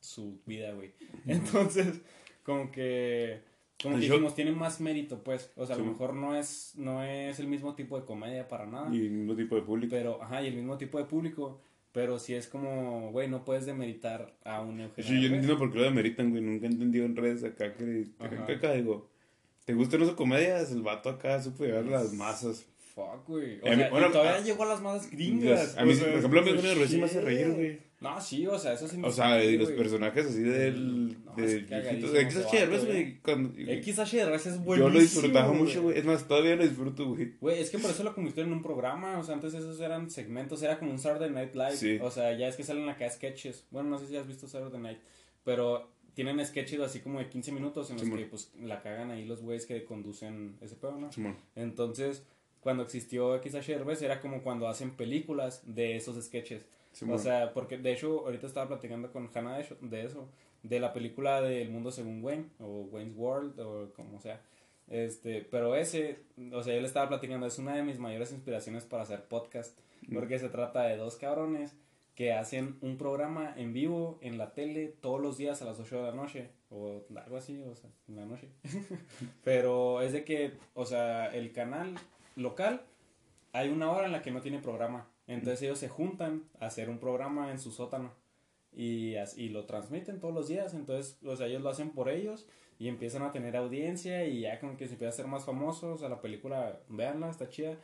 su vida, güey. Entonces, como que como que dijimos, tiene más mérito, pues. O sea, a lo mejor no es, no es el mismo tipo de comedia para nada. Y el mismo tipo de público. Pero, ajá, y el mismo tipo de público. Pero si es como, güey, no puedes demeritar a un Eugenio. Sí, yo no entiendo por qué lo demeritan, güey. Nunca he entendido en redes acá que, que acá digo, ¿te gustan esas comedias? El vato acá supo llegar a las masas. Fuck, güey. O sea, bueno, todavía llegó a las masas gringas. A mí, por ejemplo, a mí sí me hace reír, güey. No, sí, o sea, eso sí me O sea, y los personajes así del. No, de güey. Es buenísimo. Yo lo disfrutaba mucho, güey. Es más, todavía lo disfruto, güey. Güey, es que por eso lo convirtieron en un programa. O sea, antes esos eran segmentos. Era como un Saturday Night Live. Sí. O sea, ya es que salen acá sketches. Bueno, no sé si has visto Saturday Night. Pero tienen sketches así como de 15 minutos en los que, pues, la cagan ahí los güeyes que conducen ese pedo, ¿no? Entonces, cuando existió Derbez, era como cuando hacen películas de esos sketches o sea, porque de hecho ahorita estaba platicando con Hannah de eso, de la película del mundo según Wayne, o Wayne's World, o como sea. Este, pero ese, o sea, yo le estaba platicando, es una de mis mayores inspiraciones para hacer podcast, porque se trata de dos cabrones que hacen un programa en vivo en la tele todos los días a las 8 de la noche, o algo así, o sea, en la noche. [laughs] pero es de que, o sea, el canal local, hay una hora en la que no tiene programa. Entonces ellos se juntan a hacer un programa en su sótano y, y lo transmiten todos los días. Entonces, o sea, ellos lo hacen por ellos y empiezan a tener audiencia y ya como que se empieza a hacer más famosos. O sea, la película, véanla, está chida.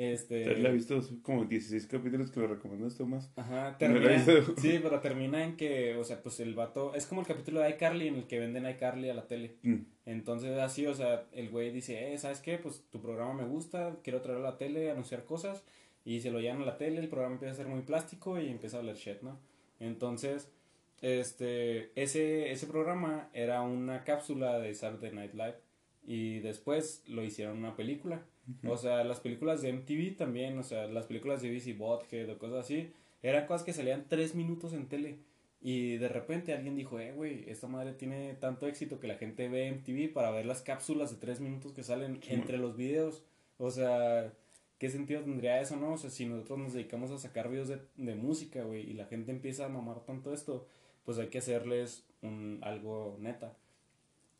Este... La he visto como 16 capítulos que lo recomendaste más. Ajá, termina. Sí, pero termina en que, o sea, pues el vato. Es como el capítulo de iCarly en el que venden iCarly a la tele. Mm. Entonces, así, o sea, el güey dice, eh, ¿sabes qué? Pues tu programa me gusta, quiero traerlo a la tele, anunciar cosas y se lo llevan a la tele, el programa empieza a ser muy plástico y empieza a hablar shit, ¿no? Entonces, este, ese, ese programa era una cápsula de Saturday Night Live y después lo hicieron una película. O sea, las películas de MTV también, o sea, las películas de BC Bothead o cosas así, eran cosas que salían tres minutos en tele. Y de repente alguien dijo, eh, güey, esta madre tiene tanto éxito que la gente ve MTV para ver las cápsulas de tres minutos que salen entre los videos. O sea, ¿qué sentido tendría eso, no? O sea, si nosotros nos dedicamos a sacar videos de, música, güey, y la gente empieza a mamar tanto esto, pues hay que hacerles un, algo neta.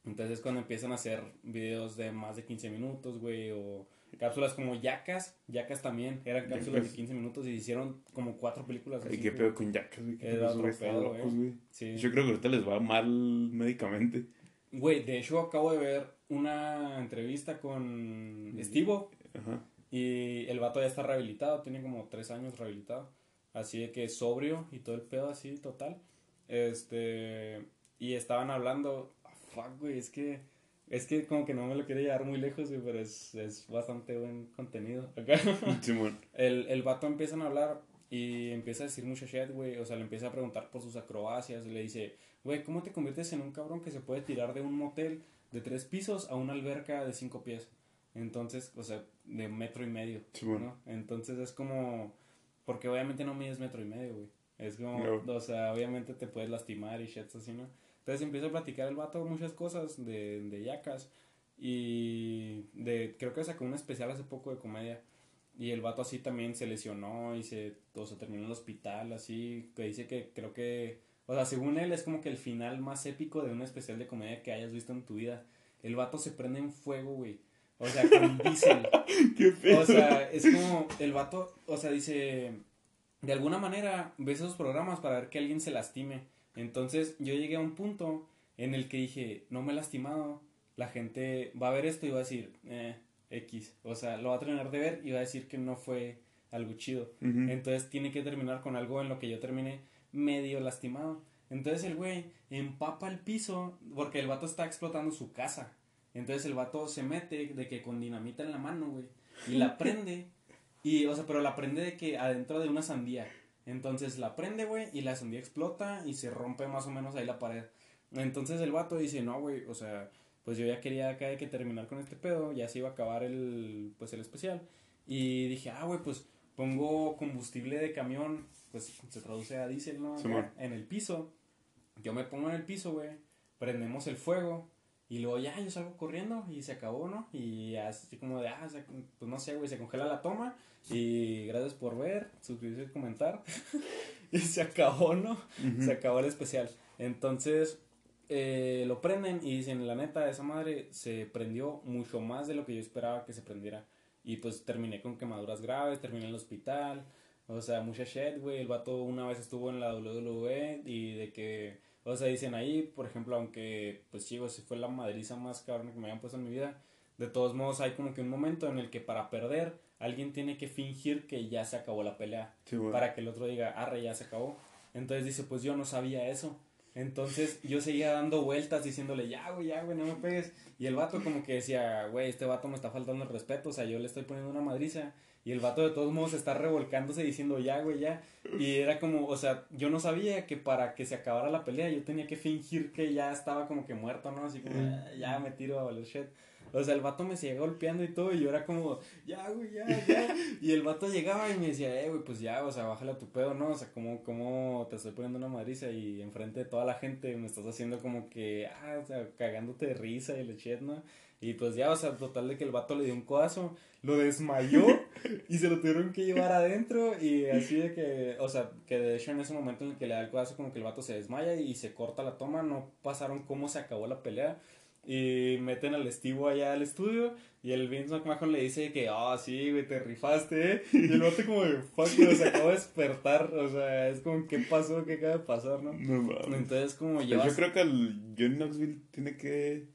Entonces cuando empiezan a hacer videos de más de 15 minutos, güey, o cápsulas como Yacas, Yacas también, eran cápsulas de 15 minutos y hicieron como cuatro películas. ¿Y qué pedo con Yacas, güey? Güey. Sí. Yo creo que ahorita les va mal médicamente. Güey, de hecho acabo de ver una entrevista con Estivo. Ajá. Y el vato ya está rehabilitado, tiene como tres años rehabilitado. Así de que sobrio y todo el pedo así, total. Este. Y estaban hablando. Fuck, güey, es que. Es que como que no me lo quiere llevar muy lejos, güey, pero es, es bastante buen contenido. [laughs] el, el vato empieza a hablar y empieza a decir mucho shit, güey. O sea, le empieza a preguntar por sus acrobacias. Y le dice, güey, ¿cómo te conviertes en un cabrón que se puede tirar de un motel de tres pisos a una alberca de cinco pies? Entonces, o sea, de metro y medio, ¿no? Entonces es como, porque obviamente no mides metro y medio, güey. Es como, o sea, obviamente te puedes lastimar y shit así, ¿no? Entonces empieza a platicar el vato muchas cosas de, de yacas y de, creo que sacó un especial hace poco de comedia. Y el vato así también se lesionó y se, o sea, terminó en el hospital, así, que dice que creo que, o sea, según él es como que el final más épico de un especial de comedia que hayas visto en tu vida. El vato se prende en fuego, güey O sea, con diésel. [laughs] Qué feo. O sea, es como el vato, o sea, dice, de alguna manera ves esos programas para ver que alguien se lastime. Entonces yo llegué a un punto en el que dije, no me he lastimado, la gente va a ver esto y va a decir, eh, X. O sea, lo va a terminar de ver y va a decir que no fue algo chido. Entonces tiene que terminar con algo en lo que yo terminé medio lastimado. Entonces el güey empapa el piso porque el vato está explotando su casa. Entonces el vato se mete de que con dinamita en la mano, güey. Y la [laughs] prende. Y, o sea, pero la prende de que adentro de una sandía. Entonces la prende, güey, y la sandía explota y se rompe más o menos ahí la pared. Entonces el vato dice, no, güey, o sea, pues yo ya quería acá que terminar con este pedo, ya se iba a acabar el, pues el especial. Y dije, ah, güey, pues pongo combustible de camión, pues se traduce a diésel, ¿no? en el piso. Yo me pongo en el piso, güey, prendemos el fuego y luego ya yo salgo corriendo y se acabó, ¿no? Y así como de, ah, pues no sé, güey, se congela la toma y gracias por ver, suscribirse y comentar. [laughs] y se acabó, ¿no? Se acabó el especial. Entonces, eh, lo prenden y dicen, la neta, esa madre se prendió mucho más de lo que yo esperaba que se prendiera. Y pues terminé con quemaduras graves, terminé en el hospital. O sea, mucha shit, güey. El vato una vez estuvo en la WWE y de que, o sea, dicen ahí, por ejemplo, aunque, pues sí, si fue la madriza más cabrón que me hayan puesto en mi vida. De todos modos, hay como que un momento en el que para perder, alguien tiene que fingir que ya se acabó la pelea. Para que el otro diga, arre, ya se acabó. Entonces dice, pues yo no sabía eso. Entonces yo seguía dando vueltas diciéndole, ya, güey, ya, güey, no me pegues. Y el vato como que decía, güey, este vato me está faltando el respeto, o sea, yo le estoy poniendo una madriza. Y el vato de todos modos está revolcándose diciendo, ya, güey, ya. Y era como, o sea, yo no sabía que para que se acabara la pelea yo tenía que fingir que ya estaba como que muerto, ¿no? Así como, ah, ya me tiro a valer shit. O sea, el vato me seguía golpeando y todo, y yo era como, ya, güey, ya, ya. [laughs] Y el vato llegaba y me decía, eh, güey, pues ya, o sea, bájale a tu pedo, ¿no? O sea, como, como te estoy poniendo una madriza y enfrente de toda la gente me estás haciendo como que, ah, o sea, cagándote de risa y le ¿no? Y pues ya, o sea, total de que el vato le dio un codazo, lo desmayó y se lo tuvieron que llevar adentro y así de que, o sea, que de hecho en ese momento en el que le da el codazo como que el vato se desmaya y se corta la toma, no pasaron cómo se acabó la pelea y meten al estivo allá al estudio y el Vince McMahon le dice que, ah, sí, güey, te rifaste, ¿eh? Y el vato como de, fuck, se acabó de despertar, o sea, es como, ¿qué pasó? ¿Qué acaba de pasar, no? No mames. Entonces, como llevas... Yo creo que el Johnny Knoxville tiene que,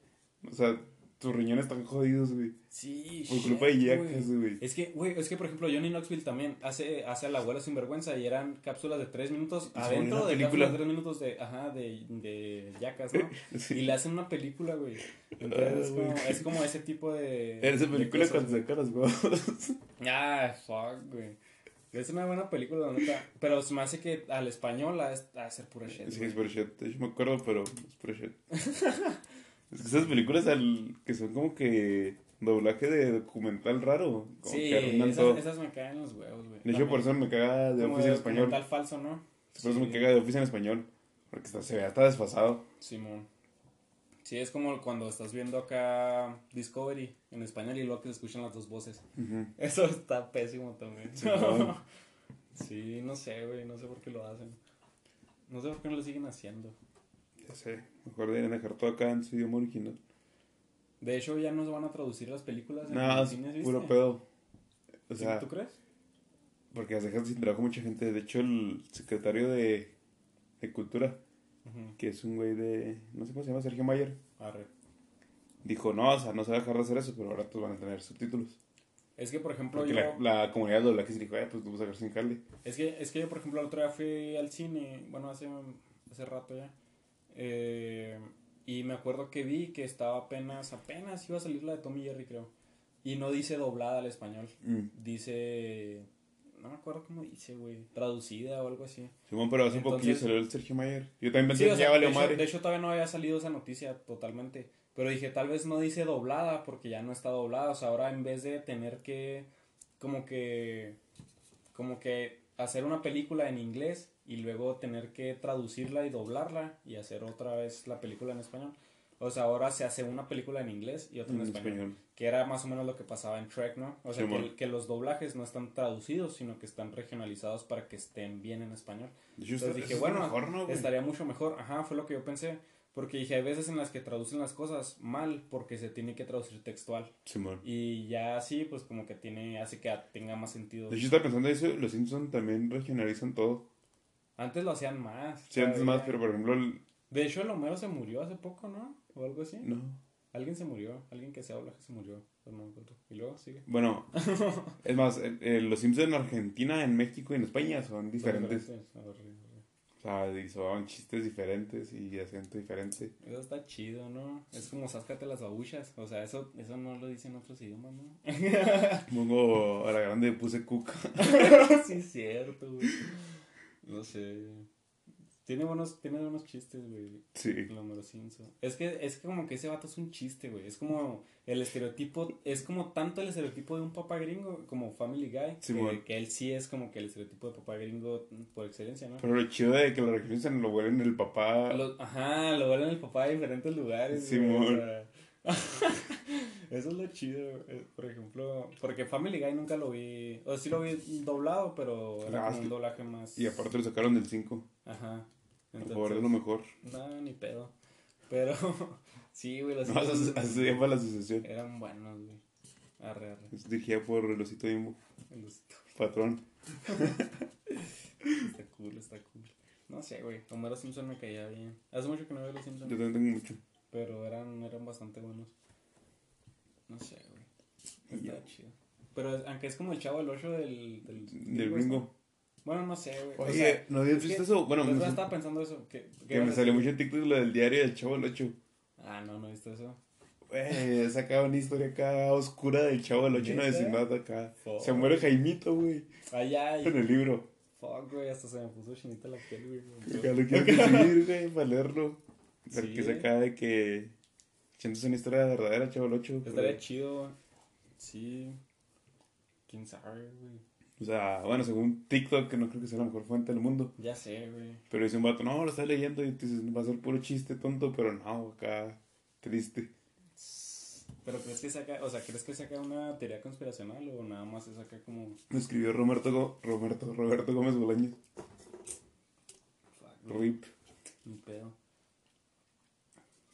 o sea, tus riñones están jodidos, güey. Sí, Por culpa de yacas, güey. Es que, güey, es que, por ejemplo, Johnny Knoxville también hace, hace a la abuela sin vergüenza y eran cápsulas de tres minutos adentro de cápsulas de tres minutos de, ajá, de, de yacas, ¿no? [laughs] Y le hacen una película, güey. Entonces, es, como, es como ese tipo de... Esa película cuando sacan los huevos. [laughs] Ah, fuck, güey. Es una buena película, la neta. Pero se me hace que al español a, a hacer pura shit. Sí, es pura shit. Yo me acuerdo, pero es pura shit. [laughs] Es que esas películas al, que son como que doblaje de documental raro. Como sí, que esas, esas, me caen los huevos, güey. De hecho, por eso me caga de Office en español. Documental falso, ¿no? Por eso me caga de Office en español. Porque está, se ve hasta desfasado. Simón. Sí, es como cuando estás viendo acá Discovery en español y luego que se escuchan las dos voces. Eso está pésimo también. [laughs] sí, no sé, güey, no sé por qué lo hacen. No sé por qué no lo siguen haciendo. Ya sé, mejor deberían dejar todo acá en su idioma original. De hecho, ya no se van a traducir las películas en no, cines, puro pedo. O sea, ¿Tú crees? Porque se dejan sin trabajo mucha gente. De hecho, el secretario de, de Cultura, que es un güey de. No sé cómo se llama, Sergio Mayer. Arre. Dijo, no, o sea, no se va a dejar de hacer eso, pero ahora todos van a tener subtítulos. Es que, por ejemplo, Porque yo... la, comunidad de doblaje se dijo, eh, pues vamos a ver sin jale. Es que, es que yo, por ejemplo, el otro día fui al cine, bueno, hace, hace rato ya. Eh, y me acuerdo que vi que estaba apenas, apenas iba a salir la de Tommy Jerry, creo. Y no dice doblada al español. Mm. Dice. No me acuerdo cómo dice, güey. Traducida o algo así. Simón, pero hace un poquillo salió el Sergio Mayer. Yo también pensé que ya valió madre. De hecho, todavía no había salido esa noticia totalmente. Pero dije, tal vez no dice doblada porque ya no está doblada. O sea, ahora en vez de tener que. Como que. Como que hacer una película en inglés y luego tener que traducirla y doblarla y hacer otra vez la película en español. O sea, ahora se hace una película en inglés y otra en, español, Que era más o menos lo que pasaba en Trek, ¿no? O sea, que, los doblajes no están traducidos, sino que están regionalizados para que estén bien en español. Entonces dije, bueno, estaría mucho mejor. Ajá, fue lo que yo pensé. Porque dije, hay veces en las que traducen las cosas mal porque se tiene que traducir textual. Y ya así, pues como que tiene, hace que tenga más sentido. De hecho, estaba pensando eso, los Simpsons también regionalizan todo. Antes lo hacían más. Sí, antes más, pero por ejemplo... De hecho, el Homero se murió hace poco, ¿no? O algo así. No. Alguien se murió, alguien que se habla que se murió. y luego sigue. Bueno, [laughs] es más, los Simpsons en Argentina, en México y en España son diferentes. O sea, y son chistes diferentes y acento diferente. Eso está chido, ¿no? Es como sáscate las babuchas. O sea, eso, eso no lo dicen otros idiomas, ¿no? Pongo a la grande puse cuca. [laughs] sí, cierto, güey. No sé. Tiene buenos, tiene buenos chistes, güey. Sí. Es que, es como que ese vato es un chiste, güey. Es como el estereotipo, es como tanto el estereotipo de un papá gringo como Family Guy. Sí, que, que, él sí es como que el estereotipo de papá gringo por excelencia, ¿no? Pero lo chido de que lo referencian lo vuelven el papá. ajá, lo vuelven el papá en diferentes lugares. Sí, güey, [laughs] Eso es lo chido, eh, por ejemplo, porque Family Guy nunca lo vi, o sea, sí lo vi doblado, pero era un doblaje más... Y aparte lo sacaron del 5. Ajá. Por favor, es lo mejor. No, ni pedo. Pero, [laughs] sí, güey, los... No, así llama la asociación. Eran buenos, güey. Arre, arre. Es dirigida por el Osito Imbo. El Osito. Patrón. [laughs] está cool, está cool. No sé, güey, Homero Simpson me caía bien. Hace mucho que no veo los Simpsons. Yo también tengo mucho. Pero eran, eran bastante buenos. No sé, güey. Está chido. Pero aunque es como el chavo del 8 del... Del, del gringo. Bueno, no sé, güey. Oye, ¿no habías visto eso? Bueno, me estaba pensando eso. Que, que me salió mucho en TikTok lo del diario del chavo del 8. Ah, no, no he visto eso. Güey, sacaba una historia acá oscura del chavo del 8 en vecindad acá. Se muere Jaimito, güey. Ay, ay. En el libro. Fuck, güey, hasta se me puso chinita la piel, güey. Acá lo quiero [laughs] decir, güey, para leerlo. Porque se acaba de que. Sientes una historia verdadera, 8. Estaría chido, Sí. Quién sabe, güey. O sea, bueno, según TikTok, que no creo que sea la mejor fuente del mundo. Ya sé, güey. Pero dice un vato, no, lo estás leyendo y dices, va a ser puro chiste tonto, pero no, acá, triste. Pero crees que saca, o sea, ¿crees que saca una teoría conspiracional o nada más se saca como... Lo escribió Roberto, Roberto, Roberto Gómez Bolaños. Rip. Un pedo.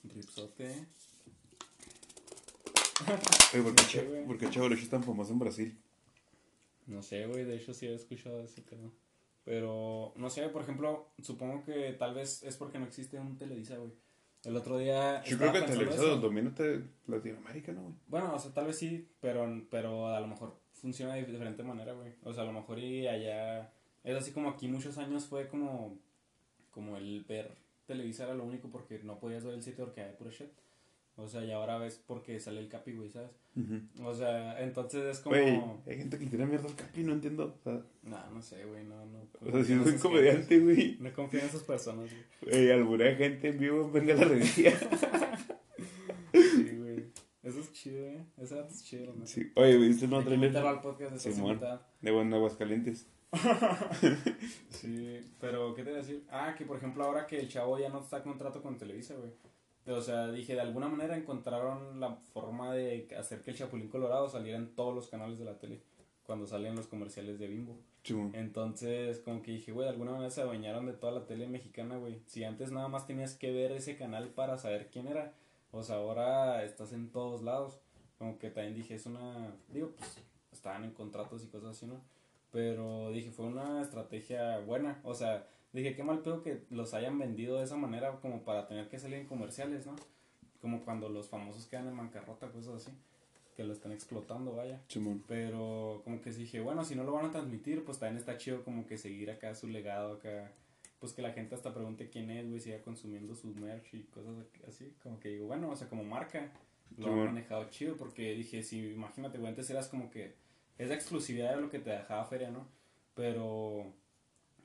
Ripsote. Oye, ¿por qué, [laughs] ¿por qué Chavo es tan famoso en Brasil? No sé, güey, de hecho sí he escuchado eso, pero... Pero, no sé, por ejemplo, supongo que tal vez es porque no existe un Televisa, güey. El otro día... Yo creo que Televisa domina Latinoamérica, ¿no, güey? Bueno, o sea, tal vez sí, pero, pero a lo mejor funciona de diferente manera, güey. O sea, a lo mejor y allá... Es así como aquí muchos años fue como... Como el ver Televisa era lo único porque no podías ver el sitio porque hay puro shit. O sea, y ahora ves porque sale el Capi, güey, ¿sabes? O sea, entonces es como... Güey, hay gente que tira mierda al Capi, no entiendo. O sea... No, no sé, güey, no, no. O sea, si es un comediante, güey. No confío en esas personas, güey. Güey, alguna gente en vivo, venga la revista. [laughs] sí, güey. Eso es chido, güey. Eso es chido, ¿no? Sí. Oye, ¿viste no trailer? al podcast de Simón, de Aguascalientes. [laughs] sí, pero ¿qué te voy a decir? Ah, que por ejemplo ahora que el chavo ya no está en contrato con Televisa, güey. O sea, dije, de alguna manera encontraron la forma de hacer que el Chapulín Colorado saliera en todos los canales de la tele cuando salían los comerciales de Bimbo. Entonces, como que dije, güey, de alguna manera se adueñaron de toda la tele mexicana, güey. Si antes nada más tenías que ver ese canal para saber quién era, o sea, ahora estás en todos lados. Como que también dije, es una. Digo, pues estaban en contratos y cosas así, ¿no? Pero dije, fue una estrategia buena. O sea, Dije, qué mal pedo que los hayan vendido de esa manera como para tener que salir en comerciales, ¿no? Como cuando los famosos quedan en bancarrota, cosas así. Que lo están explotando, vaya. Pero como que dije, bueno, si no lo van a transmitir, pues también está chido como que seguir acá su legado, acá. Pues que la gente hasta pregunte quién es, güey, siga consumiendo su merch y cosas así. Como que digo, bueno, o sea, como marca, lo han manejado chido. Porque dije, si imagínate, güey, antes eras como que esa exclusividad era lo que te dejaba feria, ¿no? Pero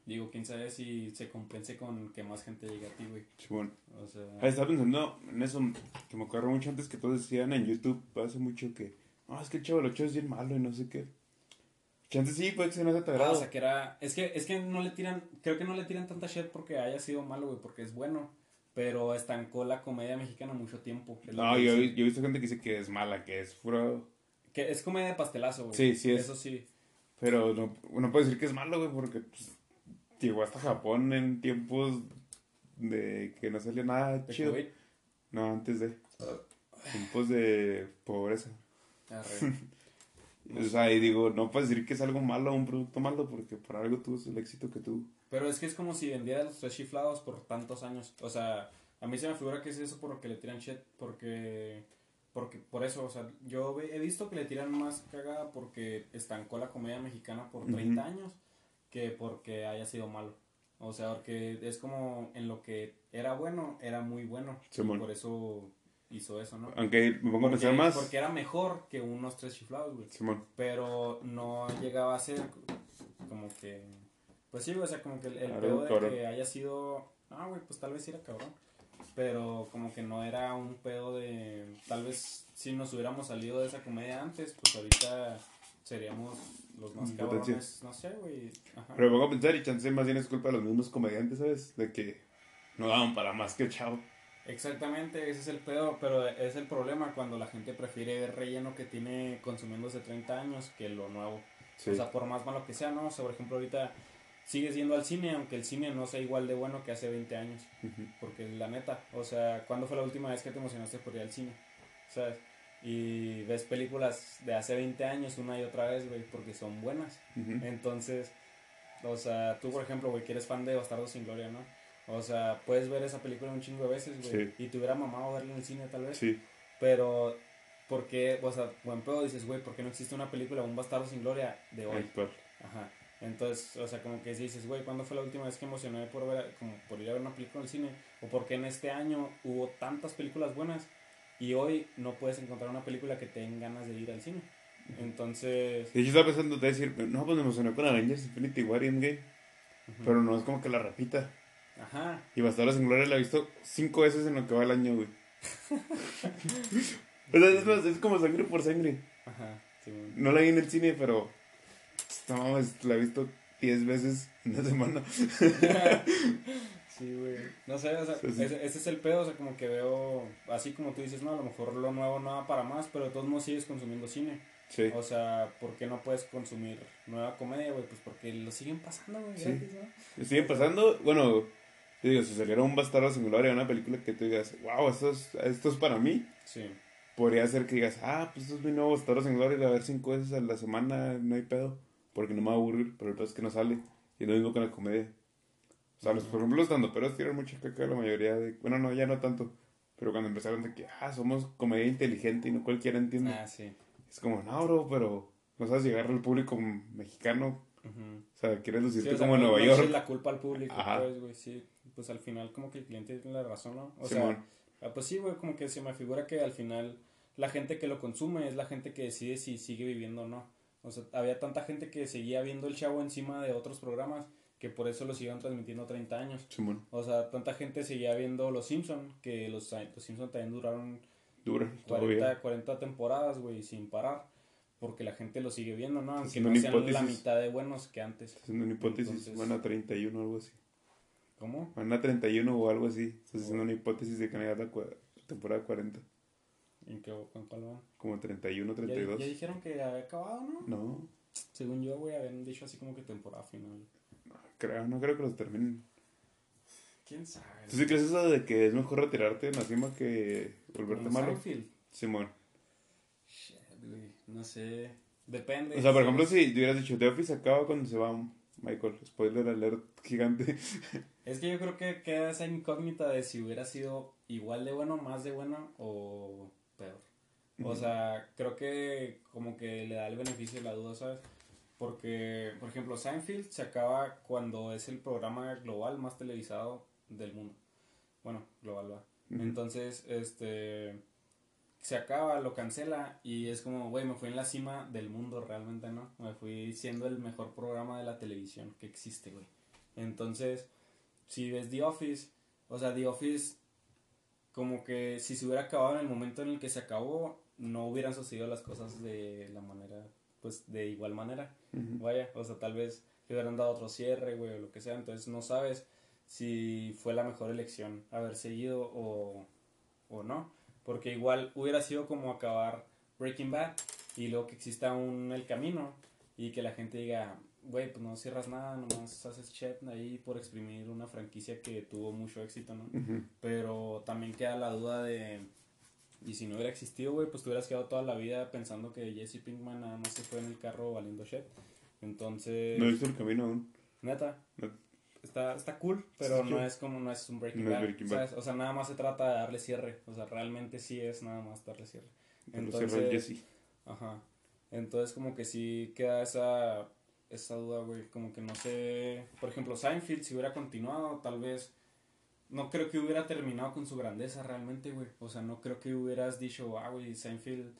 Digo, quién sabe si se compense con que más gente llegue a ti, güey. Sí, bueno. O sea... Ahí estaba pensando en eso, que me acuerdo mucho antes que todos decían en YouTube, hace mucho que, no, es que el chavo lo es bien malo y no sé qué. Chances sí, puede que se no te agrado. Ah, o sea, que era, es que, es que no le tiran, creo que no le tiran tanta shit porque haya sido malo, güey, porque es bueno. Pero estancó la comedia mexicana mucho tiempo. No, yo, yo, he visto gente que dice que es mala, que es puro... Que es comedia de pastelazo, güey. Sí, sí es. Eso sí. Pero no, no puedo decir que es malo, güey, porque pues, llegó hasta Japón en tiempos de que no salió nada chido. No, antes de. Tiempos de pobreza. Ah, [laughs] o sea, y digo, no puedes decir que es algo malo, un producto malo, porque por algo tuvo el éxito que tuvo. Pero es que es como si vendiera los tres chiflados por tantos años. O sea, a mí se me figura que es eso por lo que le tiran shit, porque porque por eso, o sea, yo he visto que le tiran más cagada porque estancó la comedia mexicana por 30 años que porque haya sido malo. O sea, porque es como en lo que era bueno, era muy bueno. por eso hizo eso, ¿no? Aunque me pongo a pensar más. Porque era mejor que unos tres chiflados, güey. Pero no llegaba a ser como que. Pues sí, o sea, como que el, el pedo de que haya sido. Ah, güey, pues tal vez era cabrón pero como que no era un pedo de tal vez si nos hubiéramos salido de esa comedia antes pues ahorita seríamos los más cabrones no sé güey pero me a pensar y chance más bien es culpa de los mismos comediantes sabes de que no daban para más que chao. Exactamente ese es el pedo pero es el problema cuando la gente prefiere ver relleno que tiene consumiéndose 30 años que lo nuevo. O sea por más malo que sea no o sea, por ejemplo ahorita sigues yendo al cine, aunque el cine no sea igual de bueno que hace 20 años. Porque la neta, o sea, ¿cuándo fue la última vez que te emocionaste por ir al cine? ¿Sabes? Y ves películas de hace 20 años una y otra vez, güey, porque son buenas. Entonces, o sea, tú, por ejemplo, güey, que eres fan de Bastardo sin Gloria, ¿no? O sea, puedes ver esa película un chingo de veces, güey. Y te hubiera mamado verla en el cine, tal vez. Sí. Pero, ¿por qué? O sea, buen pedo dices, güey, ¿por qué no existe una película, un Bastardo sin Gloria de hoy? Ajá. Entonces, o sea, como que dices, güey, ¿cuándo fue la última vez que emocioné por, ver, como por ir a ver una película en el cine? ¿O porque en este año hubo tantas películas buenas y hoy no puedes encontrar una película que te den ganas de ir al cine? Entonces... yo estaba pensando de decir, no, pues me emocioné con Avengers Infinity War y Endgame. Pero no es como que la repita. Ajá. Y Bastardo sin Gloria la he visto cinco veces en lo que va el año, güey. [laughs] o sea, es, es como sangre por sangre. Ajá. Sí, no la vi en el cine, pero no la he visto 10 veces en una semana. [laughs] sí, güey. No sé, o sea, ese, es el pedo, o sea, como que veo, así como tú dices, no, a lo mejor lo nuevo no va para más, pero de todos modos sigues consumiendo cine. Sí. O sea, ¿por qué no puedes consumir nueva comedia, güey? Pues porque lo siguen pasando, güey, gratis, ¿no? Siguen pasando, bueno, yo digo, si saliera un bastardo singular de una película que tú digas, wow, esto es, esto es para mí. Sí. Podría ser que digas, ah, pues esto es mi nuevo bastardo singular y a ver cinco veces a la semana, no hay pedo porque no me va a aburrir, pero el peor es que no sale. Y lo mismo con la comedia. O sea, los, por ejemplo, los dando pero tiran mucha caca la mayoría de... Bueno, no, ya no tanto. Pero cuando empezaron de que, ah, somos comedia inteligente y no cualquiera entiende. Ah, sí. Es como, no, bro, pero no sabes llegar al público mexicano. O sea, quieres lucirte como en Nueva York. No la culpa al público, pues, güey, sí. Pues al final como que el cliente tiene la razón, ¿no? O sea, ah, pues sí, güey, como que se me figura que al final la gente que lo consume es la gente que decide si sigue viviendo o no. O sea, había tanta gente que seguía viendo el chavo encima de otros programas que por eso lo siguieron transmitiendo 30 años. O sea, tanta gente seguía viendo Los Simpson que los, los Simpson también duraron 40, 40 temporadas, güey, sin parar. Porque la gente lo sigue viendo, ¿no? Aunque no sean la mitad de buenos que antes. Haciendo una hipótesis, van a 31 o algo así. ¿Cómo? Van a 31 o algo así. Estás haciendo una hipótesis de que la temporada 40. ¿En qué, con cuál van? Como 31, 32. Ya, dijeron que había acabado, ¿no? No. Según yo, güey, habían dicho así como que temporada final. No creo, no creo que los terminen. ¿Quién sabe? ¿Tú sí crees eso de que es mejor retirarte en la cima que volverte malo? Seinfeld? Simón. Shit, güey, no sé. Depende. O sea, por ejemplo, si te hubieras dicho The Office acaba cuando se va Michael. Spoiler alert gigante. [laughs] Es que yo creo que queda esa incógnita de si hubiera sido igual de bueno, más de bueno o peor. O sea, creo que como que le da el beneficio de la duda, ¿sabes? Porque, por ejemplo, Seinfeld se acaba cuando es el programa global más televisado del mundo. Bueno, global va. Entonces, este se acaba, lo cancela y es como, güey, me fui en la cima del mundo realmente, ¿no? Me fui siendo el mejor programa de la televisión que existe, güey. Entonces, si ves The Office, o sea, The Office como que si se hubiera acabado en el momento en el que se acabó, no hubieran sucedido las cosas de la manera, pues de igual manera. Vaya, o sea, tal vez le hubieran dado otro cierre, güey, o lo que sea. Entonces no sabes si fue la mejor elección haber seguido o, o no. Porque igual hubiera sido como acabar Breaking Bad y luego que exista un El Camino y que la gente diga, güey, pues no cierras nada, nomás haces chat ahí por exprimir una franquicia que tuvo mucho éxito, ¿no? Pero también queda la duda de, y si no hubiera existido, güey, pues te hubieras quedado toda la vida pensando que Jesse Pinkman nada más se fue en el carro valiendo shit. Entonces... No he visto el camino aún. Neta. Está, está cool, pero no es como, no es un Breaking, Bad, O sea, nada más se trata de darle cierre. O sea, realmente sí es nada más darle cierre. Entonces, Ajá. Entonces como que sí queda esa, esa duda, güey. Como que no sé... Por ejemplo, Seinfeld, si hubiera continuado, tal vez... No creo que hubiera terminado con su grandeza realmente, güey. O sea, no creo que hubieras dicho, ah, güey, Seinfeld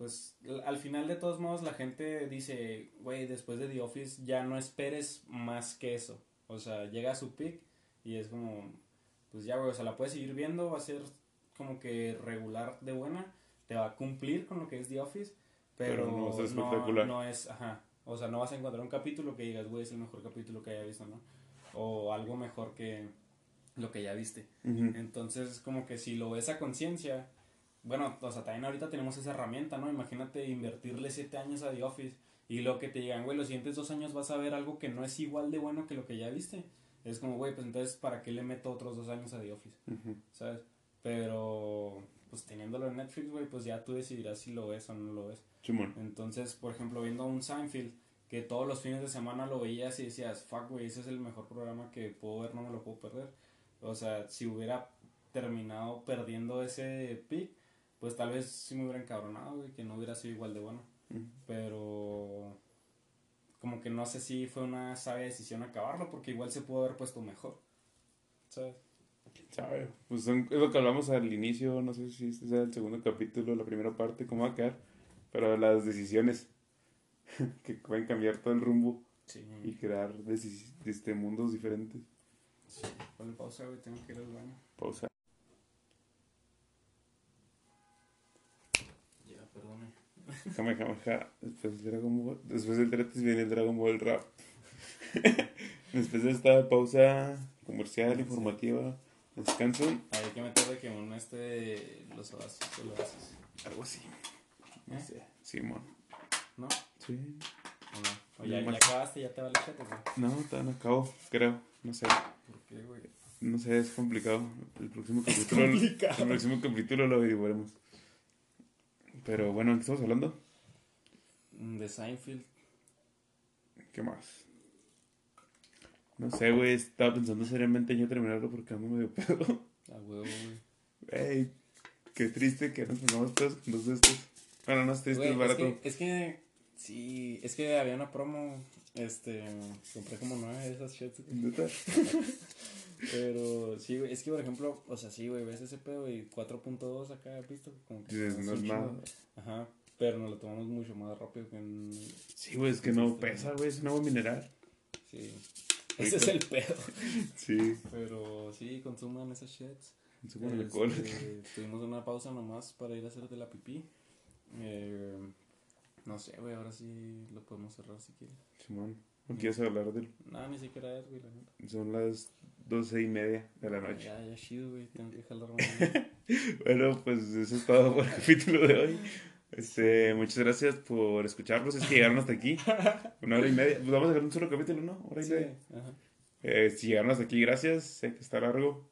pues al final de todos modos la gente dice, güey, después de The Office ya no esperes más que eso. O sea, llega a su peak y es como, pues ya, güey, o sea, la puedes seguir viendo, va a ser como que regular de buena, te va a cumplir con lo que es The Office, pero, no, no, no, es, ajá, o sea, no vas a encontrar un capítulo que digas, güey, es el mejor capítulo que haya visto, ¿no? O algo mejor que lo que ya viste. Entonces, como que si lo ves a conciencia, bueno, o sea, también ahorita tenemos esa herramienta, ¿no? Imagínate invertirle siete años a The Office y lo que te digan, güey, los siguientes dos años vas a ver algo que no es igual de bueno que lo que ya viste. Es como, güey, pues entonces, ¿para qué le meto otros dos años a The Office? ¿Sabes? Pero, pues teniéndolo en Netflix, güey, pues ya tú decidirás si lo ves o no lo ves. Entonces, por ejemplo, viendo un Seinfeld, que todos los fines de semana lo veías y decías, fuck, güey, ese es el mejor programa que puedo ver, no me lo puedo perder. O sea, si hubiera terminado perdiendo ese pick, pues tal vez sí me hubiera encabronado, güey, que no hubiera sido igual de bueno. Pero como que no sé si fue una sabia decisión acabarlo, porque igual se pudo haber puesto mejor. ¿Sabes? ¿Quién sabe? Pues es lo que hablamos al inicio, no sé si este sea el segundo capítulo, la primera parte, cómo va a quedar. Pero las decisiones [laughs] que pueden cambiar todo el rumbo y crear este, mundos diferentes. Sí, pausa, güey, tengo que ir al baño. Pausa. Jame, jame, Después del Dragon Ball. Después del Teretis viene el Dragon Ball Rap. [laughs] Después de esta pausa comercial, informativa, descanso. Hay que meterle que uno este los oasis, los. Algo así. No ¿Eh? sé. Simón. ¿No? Sí. ¿O ya, ya acabaste? ¿Ya te va el chat, No, todavía no acabo, creo. No sé. ¿Por qué, güey? No sé, es complicado. El próximo [laughs] capítulo. El próximo capítulo lo averiguaremos. Pero bueno, ¿qué estamos hablando? Mm, de Seinfeld. ¿Qué más? No sé, güey. Estaba pensando seriamente en yo terminarlo porque ando medio pedo. A huevo, güey. Ey, qué triste que nos pongamos todos con dos de estos. Bueno, no es triste, es barato. Es que, es que, sí, es que había una promo. Este, compré como nueve de esas shits. Pero sí, güey, es que por ejemplo, o sea, sí, güey, ves ese pedo y 4.2 acá, ¿visto? Como que no es nada. Ajá, pero nos lo tomamos mucho más rápido que en... Sí, güey, es que no pesa, güey, es un agua mineral. Sí, ese es el pedo. sí. Pero sí, consuman esas shits. Consuman este, alcohol. tuvimos una pausa nomás para ir a hacer de la pipí. Eh, no sé, güey, ahora sí lo podemos cerrar si quieres. Simón, ¿no quieres hablar del...? No, ni siquiera es, güey, Son las doce y media de la noche. Ya, ya, chido, güey, tengo que jalar [laughs] Bueno, pues eso es todo por el capítulo de hoy. Este, muchas gracias por escucharnos. Es que llegaron hasta aquí. [laughs] Una hora y media. Pues vamos a hacer un solo capítulo, ¿no? Hora y media. Ajá. Eh, si llegaron hasta aquí, gracias. Sé que está largo,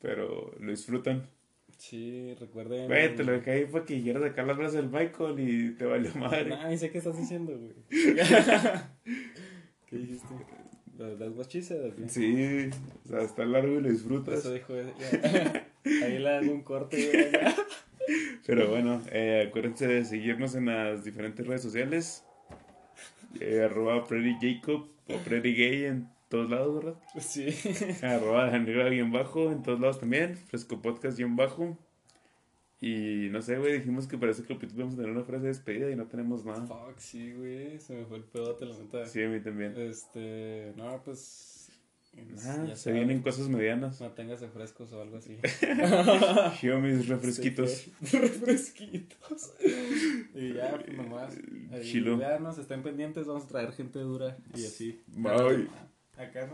pero lo disfrutan. Sí, recuerden. Güey, te lo dejé ahí para que quieras sacar las brazos del Michael y te valió madre. Nah, sé qué estás diciendo, güey. [laughs] ¿Qué dijiste? ¿Las guachices? Sí, o sea, está largo y lo disfrutas. Eso dijo [laughs] Ahí le hago un corte. Pero bueno, eh, acuérdense de seguirnos en las diferentes redes sociales. Eh, arroba Freddy Jacob o Freddy Gay en todos lados, ¿verdad? Sí. Arroba Daniela bien bajo en todos lados también. Fresco Podcast bien bajo. Y no sé, güey, dijimos que para ese capítulo vamos a tener una frase de despedida y no tenemos nada. Fuck, sí, güey, se me fue el pedote, la neta. Sí, a mí también. Este, no, pues. Ah, se vienen cosas medianas. Manténgase frescos o algo así. [laughs] Yo mis refresquitos. [laughs] refresquitos. y ya, pues nomás. Chilo. Veanos, estén pendientes, vamos a traer gente dura y así. Bye. Acá no.